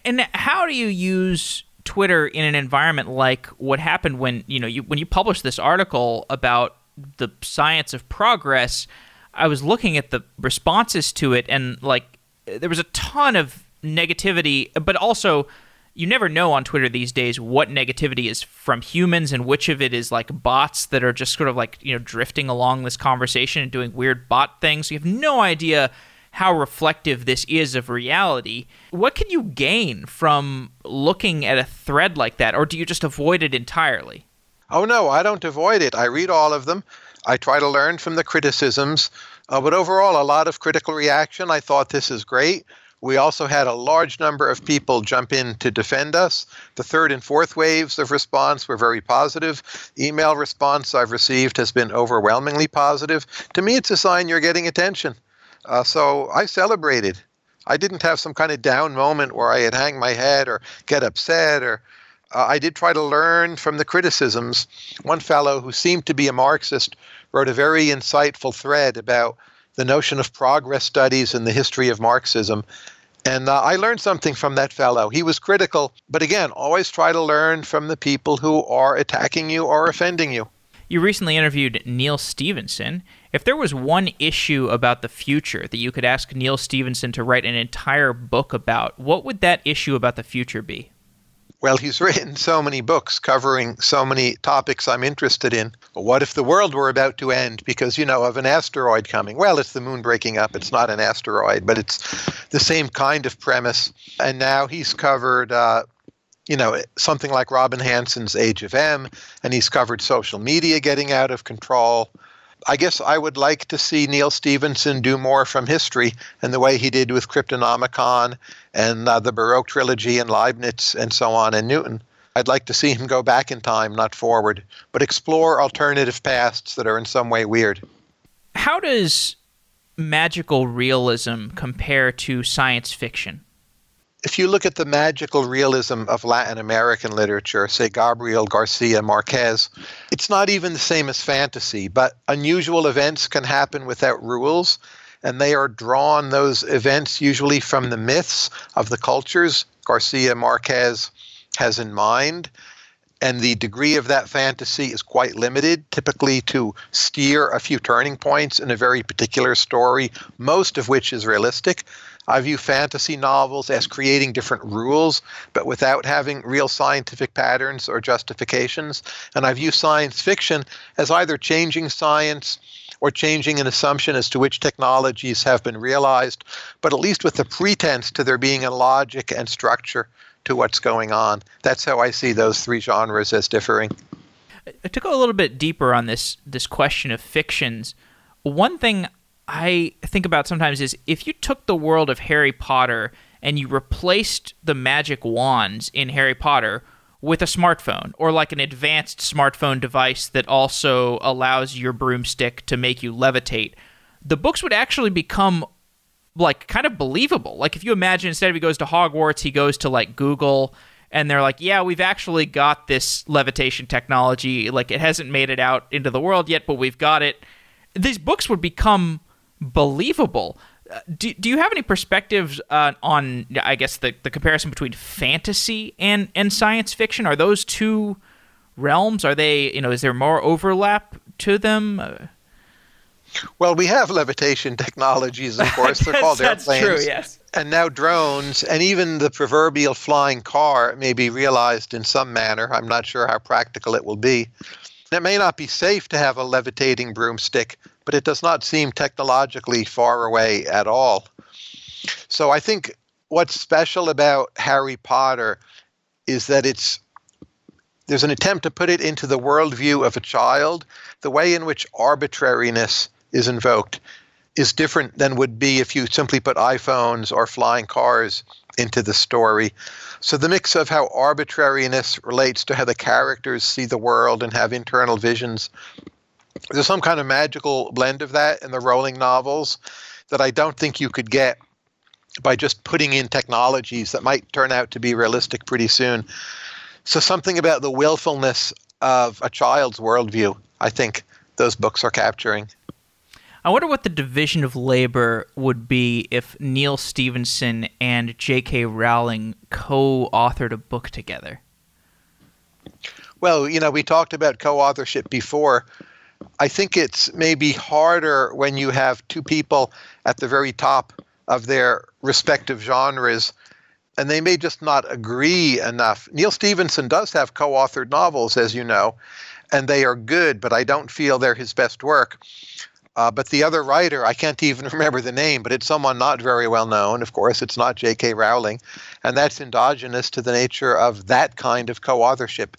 And how do you use Twitter in an environment like what happened when you know you when you published this article about the science of progress. I was looking at the responses to it, and like there was a ton of negativity, but also you never know on Twitter these days what negativity is from humans and which of it is like bots that are just sort of like you know drifting along this conversation and doing weird bot things. You have no idea how reflective this is of reality. What can you gain from looking at a thread like that, or do you just avoid it entirely? Oh, no, I don't avoid it. I read all of them. I try to learn from the criticisms. Uh, but overall, a lot of critical reaction. I thought this is great. We also had a large number of people jump in to defend us. The third and fourth waves of response were very positive. Email response I've received has been overwhelmingly positive. To me, it's a sign you're getting attention. Uh, so I celebrated. I didn't have some kind of down moment where I had hang my head or get upset or uh, I did try to learn from the criticisms. One fellow who seemed to be a Marxist wrote a very insightful thread about the notion of progress studies and the history of Marxism. And uh, I learned something from that fellow. He was critical, but again, always try to learn from the people who are attacking you or offending you You recently interviewed Neal Stephenson. If there was one issue about the future that you could ask Neal Stephenson to write an entire book about, what would that issue about the future be? Well, he's written so many books covering so many topics I'm interested in. What if the world were about to end because, you know, of an asteroid coming? Well, it's the moon breaking up. It's not an asteroid, but it's the same kind of premise. And now he's covered, uh, you know, something like Robin Hanson's Age of Em, and he's covered social media getting out of control. I guess I would like to see Neal Stephenson do more from history and the way he did with Cryptonomicon and uh, the Baroque trilogy and Leibniz and so on and Newton. I'd like to see him go back in time, not forward, but explore alternative pasts that are in some way weird. How does magical realism compare to science fiction? If you look at the magical realism of Latin American literature, say Gabriel Garcia Marquez, it's not even the same as fantasy, but unusual events can happen without rules, and they are drawn, those events, usually from the myths of the cultures Garcia Marquez has in mind. And the degree of that fantasy is quite limited, typically to steer a few turning points in a very particular story, most of which is realistic. I view fantasy novels as creating different rules, but without having real scientific patterns or justifications. And I view science fiction as either changing science or changing an assumption as to which technologies have been realized, but at least with the pretense to there being a logic and structure to what's going on. That's how I see those three genres as differing. Uh, to go a little bit deeper on this this question of fictions, one thing I think about sometimes is if you took the world of Harry Potter and you replaced the magic wands in Harry Potter with a smartphone or like an advanced smartphone device that also allows your broomstick to make you levitate, the books would actually become like kind of believable. Like if you imagine instead of he goes to Hogwarts, he goes to like Google and they're like, "Yeah, we've actually got this levitation technology. Like it hasn't made it out into the world yet, but we've got it." These books would become believable. Uh, do, do you have any perspectives uh, on, I guess, the, the comparison between fantasy and, and science fiction? Are those two realms? Are they, you know, is there more overlap to them? Uh, well, we have levitation technologies, of course. They're called that's airplanes. True, yes. And now drones, and even the proverbial flying car may be realized in some manner. I'm not sure how practical it will be. It may not be safe to have a levitating broomstick, but it does not seem technologically far away at all. So I think what's special about Harry Potter is that it's there's an attempt to put it into the worldview of a child. The way in which arbitrariness is invoked is different than would be if you simply put iPhones or flying cars into the story. So the mix of how arbitrariness relates to how the characters see the world and have internal visions there's some kind of magical blend of that in the Rowling novels that I don't think you could get by just putting in technologies that might turn out to be realistic pretty soon. So something about the willfulness of a child's worldview, I think those books are capturing. I wonder what the division of labor would be if Neal Stephenson and J.K. Rowling co authored a book together. Well, you know, we talked about co authorship before. I think it's maybe harder when you have two people at the very top of their respective genres and they may just not agree enough. Neal Stephenson does have co authored novels, as you know, and they are good, but I don't feel they're his best work. Uh, but the other writer, I can't even remember the name, but it's someone not very well known. Of course, it's not J.K. Rowling, and that's endogenous to the nature of that kind of co authorship.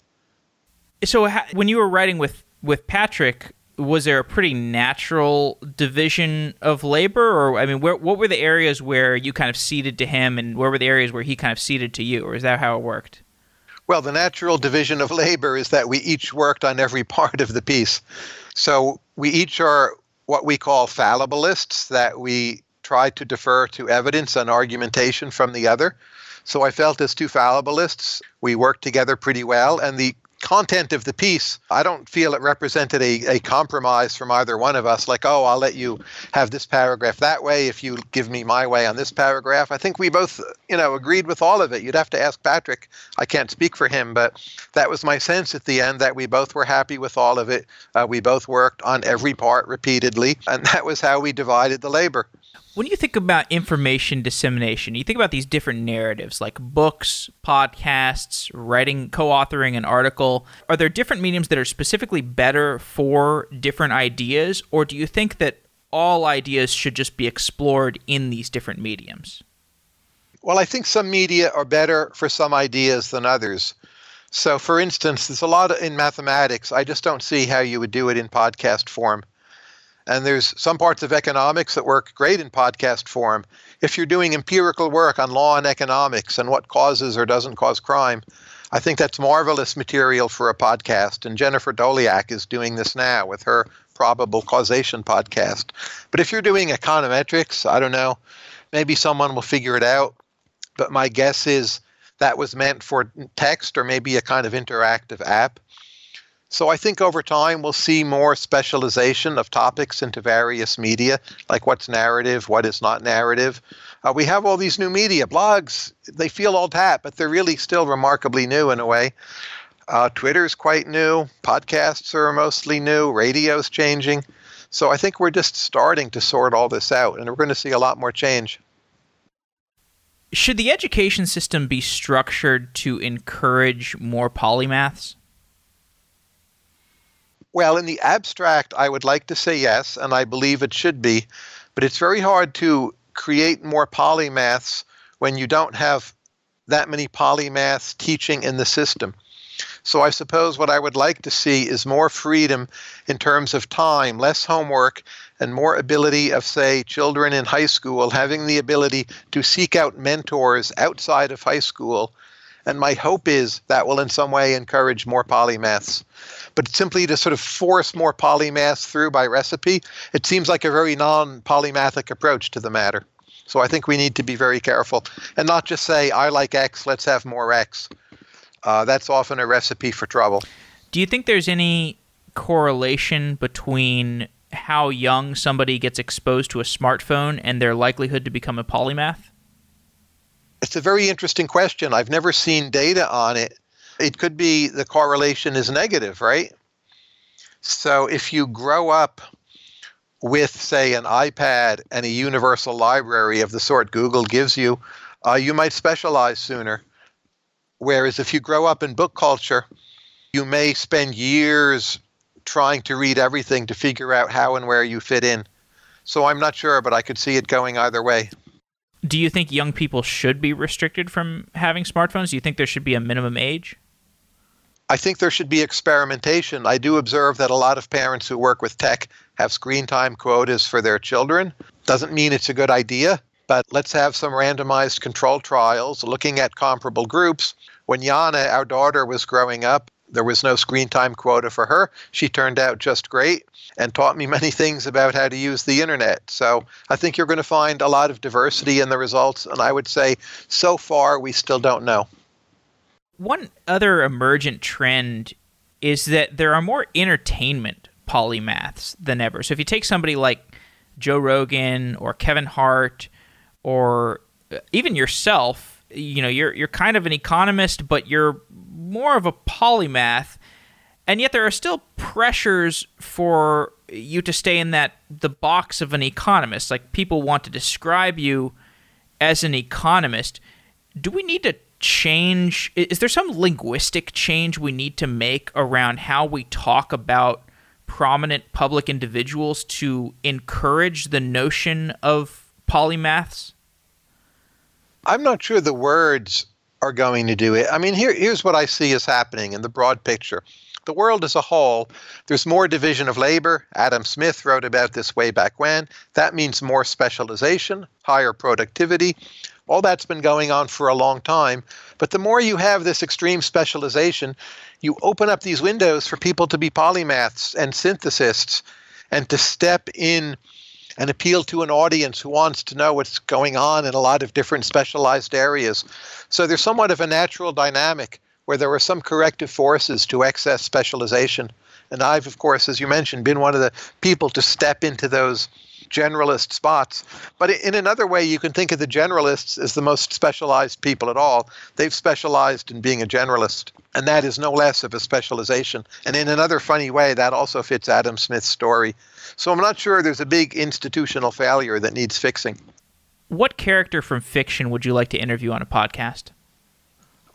So, when you were writing with with Patrick, was there a pretty natural division of labor, or I mean, where, what were the areas where you kind of ceded to him, and where were the areas where he kind of ceded to you, or is that how it worked? Well, the natural division of labor is that we each worked on every part of the piece. So we each are what we call fallibilists, that we try to defer to evidence and argumentation from the other. So I felt as two fallibilists, we worked together pretty well, and the content of the piece, I don't feel it represented a, a compromise from either one of us, like, oh, I'll let you have this paragraph that way if you give me my way on this paragraph. I think we both, you know, agreed with all of it. You'd have to ask Patrick. I can't speak for him, but that was my sense at the end that we both were happy with all of it. Uh, we both worked on every part repeatedly, and that was how we divided the labor. When you think about information dissemination, you think about these different narratives like books, podcasts, writing, co authoring an article. Are there different mediums that are specifically better for different ideas, or do you think that all ideas should just be explored in these different mediums? Well, I think some media are better for some ideas than others. So, for instance, there's a lot in mathematics. I just don't see how you would do it in podcast form. And there's some parts of economics that work great in podcast form. If you're doing empirical work on law and economics and what causes or doesn't cause crime, I think that's marvelous material for a podcast. And Jennifer Doleac is doing this now with her probable causation podcast. But if you're doing econometrics, I don't know, maybe someone will figure it out. But my guess is that was meant for text or maybe a kind of interactive app. So I think over time we'll see more specialization of topics into various media, like what's narrative, what is not narrative. Uh, we have all these new media, blogs, they feel old hat, but they're really still remarkably new in a way. Uh, is quite new, podcasts are mostly new, radio's changing. So I think we're just starting to sort all this out, and we're going to see a lot more change. Should the education system be structured to encourage more polymaths? Well, in the abstract, I would like to say yes, and I believe it should be, but it's very hard to create more polymaths when you don't have that many polymaths teaching in the system. So I suppose what I would like to see is more freedom in terms of time, less homework, and more ability of, say, children in high school having the ability to seek out mentors outside of high school. And my hope is that will in some way encourage more polymaths but simply to sort of force more polymaths through by recipe, it seems like a very non polymathic approach to the matter. So I think we need to be very careful and not just say, I like X, let's have more X. Uh, that's often a recipe for trouble. Do you think there's any correlation between how young somebody gets exposed to a smartphone and their likelihood to become a polymath? It's a very interesting question. I've never seen data on it. It could be the correlation is negative, right? So if you grow up with, say, an iPad and a universal library of the sort Google gives you, uh, you might specialize sooner. Whereas if you grow up in book culture, you may spend years trying to read everything to figure out how and where you fit in. So I'm not sure, but I could see it going either way do you think young people should be restricted from having smartphones? Do you think there should be a minimum age? I think there should be experimentation. I do observe that a lot of parents who work with tech have screen time quotas for their children. Doesn't mean it's a good idea, but let's have some randomized control trials looking at comparable groups. When Yana, our daughter, was growing up, there was no screen time quota for her. She turned out just great and taught me many things about how to use the internet. So I think you're going to find a lot of diversity in the results. And I would say so far, we still don't know. One other emergent trend is that there are more entertainment polymaths than ever. So if you take somebody like Joe Rogan or Kevin Hart or uh, even yourself, you know, you're you're kind of an economist, but you're more of a polymath, and yet there are still pressures for you to stay in that the box of an economist. Like people want to describe you as an economist. Do we need to change? Is there some linguistic change we need to make around how we talk about prominent public individuals to encourage the notion of polymaths? I'm not sure the words are going to do it. I mean, here, here's what I see is happening in the broad picture. The world as a whole, there's more division of labor. Adam Smith wrote about this way back when. That means more specialization, higher productivity. All that's been going on for a long time. But the more you have this extreme specialization, you open up these windows for people to be polymaths and synthesists and to step in and appeal to an audience who wants to know what's going on in a lot of different specialized areas. So there's somewhat of a natural dynamic where there were some corrective forces to excess specialization. And I've, of course, as you mentioned, been one of the people to step into those generalist spots. But in another way, you can think of the generalists as the most specialized people at all. They've specialized in being a generalist. And that is no less of a specialization. And in another funny way, that also fits Adam Smith's story. So I'm not sure there's a big institutional failure that needs fixing. What character from fiction would you like to interview on a podcast?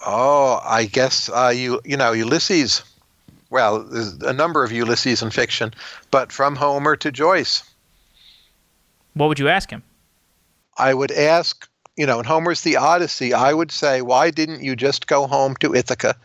Oh, I guess uh, you you know Ulysses. Well, there's a number of Ulysses in fiction, but from Homer to Joyce. What would you ask him? I would ask, you know, in Homer's The Odyssey, I would say, why didn't you just go home to Ithaca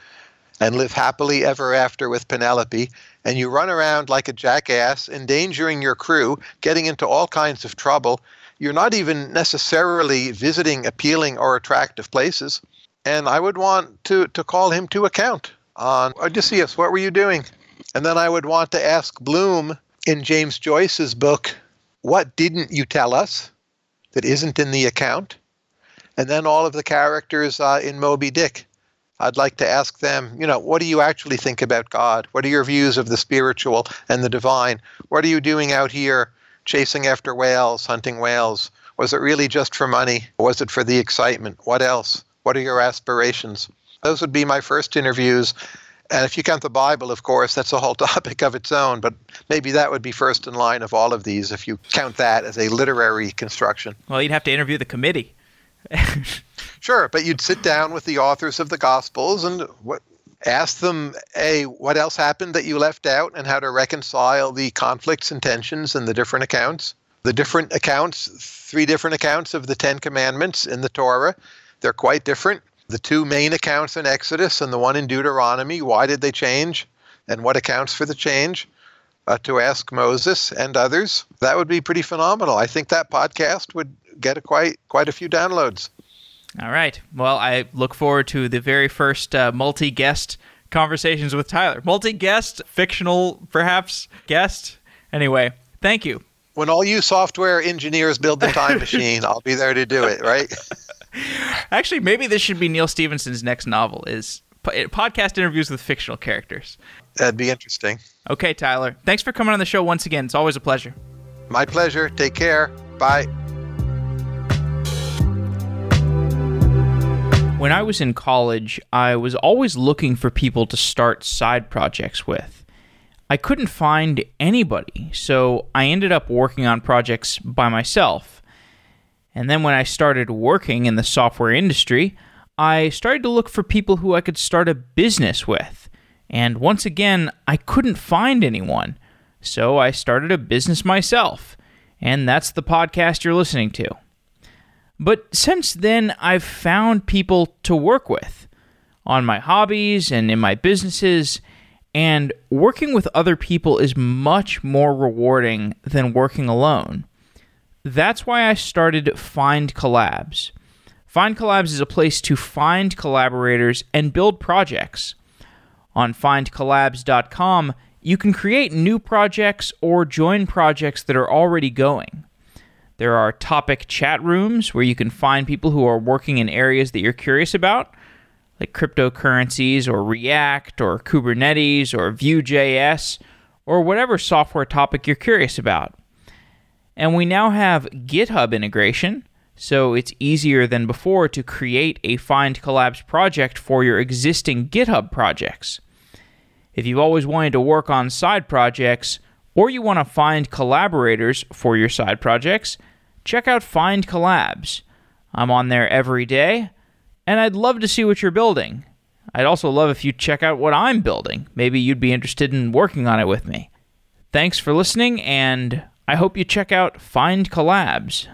and live happily ever after with Penelope? And you run around like a jackass, endangering your crew, getting into all kinds of trouble. You're not even necessarily visiting appealing or attractive places. And I would want to, to call him to account on Odysseus, what were you doing? And then I would want to ask Bloom in James Joyce's book, what didn't you tell us that isn't in the account? And then all of the characters uh, in Moby Dick. I'd like to ask them, you know, what do you actually think about God? What are your views of the spiritual and the divine? What are you doing out here chasing after whales, hunting whales? Was it really just for money? Was it for the excitement? What else? What are your aspirations? Those would be my first interviews. And if you count the Bible, of course, that's a whole topic of its own. But maybe that would be first in line of all of these if you count that as a literary construction. Well, you'd have to interview the committee. sure, but you'd sit down with the authors of the Gospels and what, ask them, a what else happened that you left out, and how to reconcile the conflicts and tensions in the different accounts. The different accounts, three different accounts of the Ten Commandments in the Torah, they're quite different the two main accounts in Exodus and the one in Deuteronomy. Why did they change? And what accounts for the change? Uh, to ask Moses and others. That would be pretty phenomenal. I think that podcast would get a quite quite a few downloads. All right. Well, I look forward to the very first uh, multi-guest conversations with Tyler. Multi-guest, fictional, perhaps guest. Anyway, thank you. When all you software engineers build the time machine, I'll be there to do it. Right. Actually, maybe this should be Neal Stephenson's next novel: is eh, podcast interviews with fictional characters. That'd be interesting. Okay, Tyler. Thanks for coming on the show once again. It's always a pleasure. My pleasure. Take care. Bye. When I was in college, I was always looking for people to start side projects with. I couldn't find anybody, so I ended up working on projects by myself. And then when I started working in the software industry, I started to look for people who I could start a business with. And once again, I couldn't find anyone. So I started a business myself. And that's the podcast you're listening to. But since then, I've found people to work with on my hobbies and in my businesses. And working with other people is much more rewarding than working alone. That's why I started Find Collabs. Find Collabs is a place to find collaborators and build projects. On findcollabs.com, you can create new projects or join projects that are already going. There are topic chat rooms where you can find people who are working in areas that you're curious about, like cryptocurrencies or React or Kubernetes or Vue.js or whatever software topic you're curious about. And we now have GitHub integration, so it's easier than before to create a Find Collabs project for your existing GitHub projects. If you've always wanted to work on side projects, or you want to find collaborators for your side projects, check out Find Collabs. I'm on there every day, and I'd love to see what you're building. I'd also love if you check out what I'm building. Maybe you'd be interested in working on it with me. Thanks for listening, and I hope you check out Find Collabs.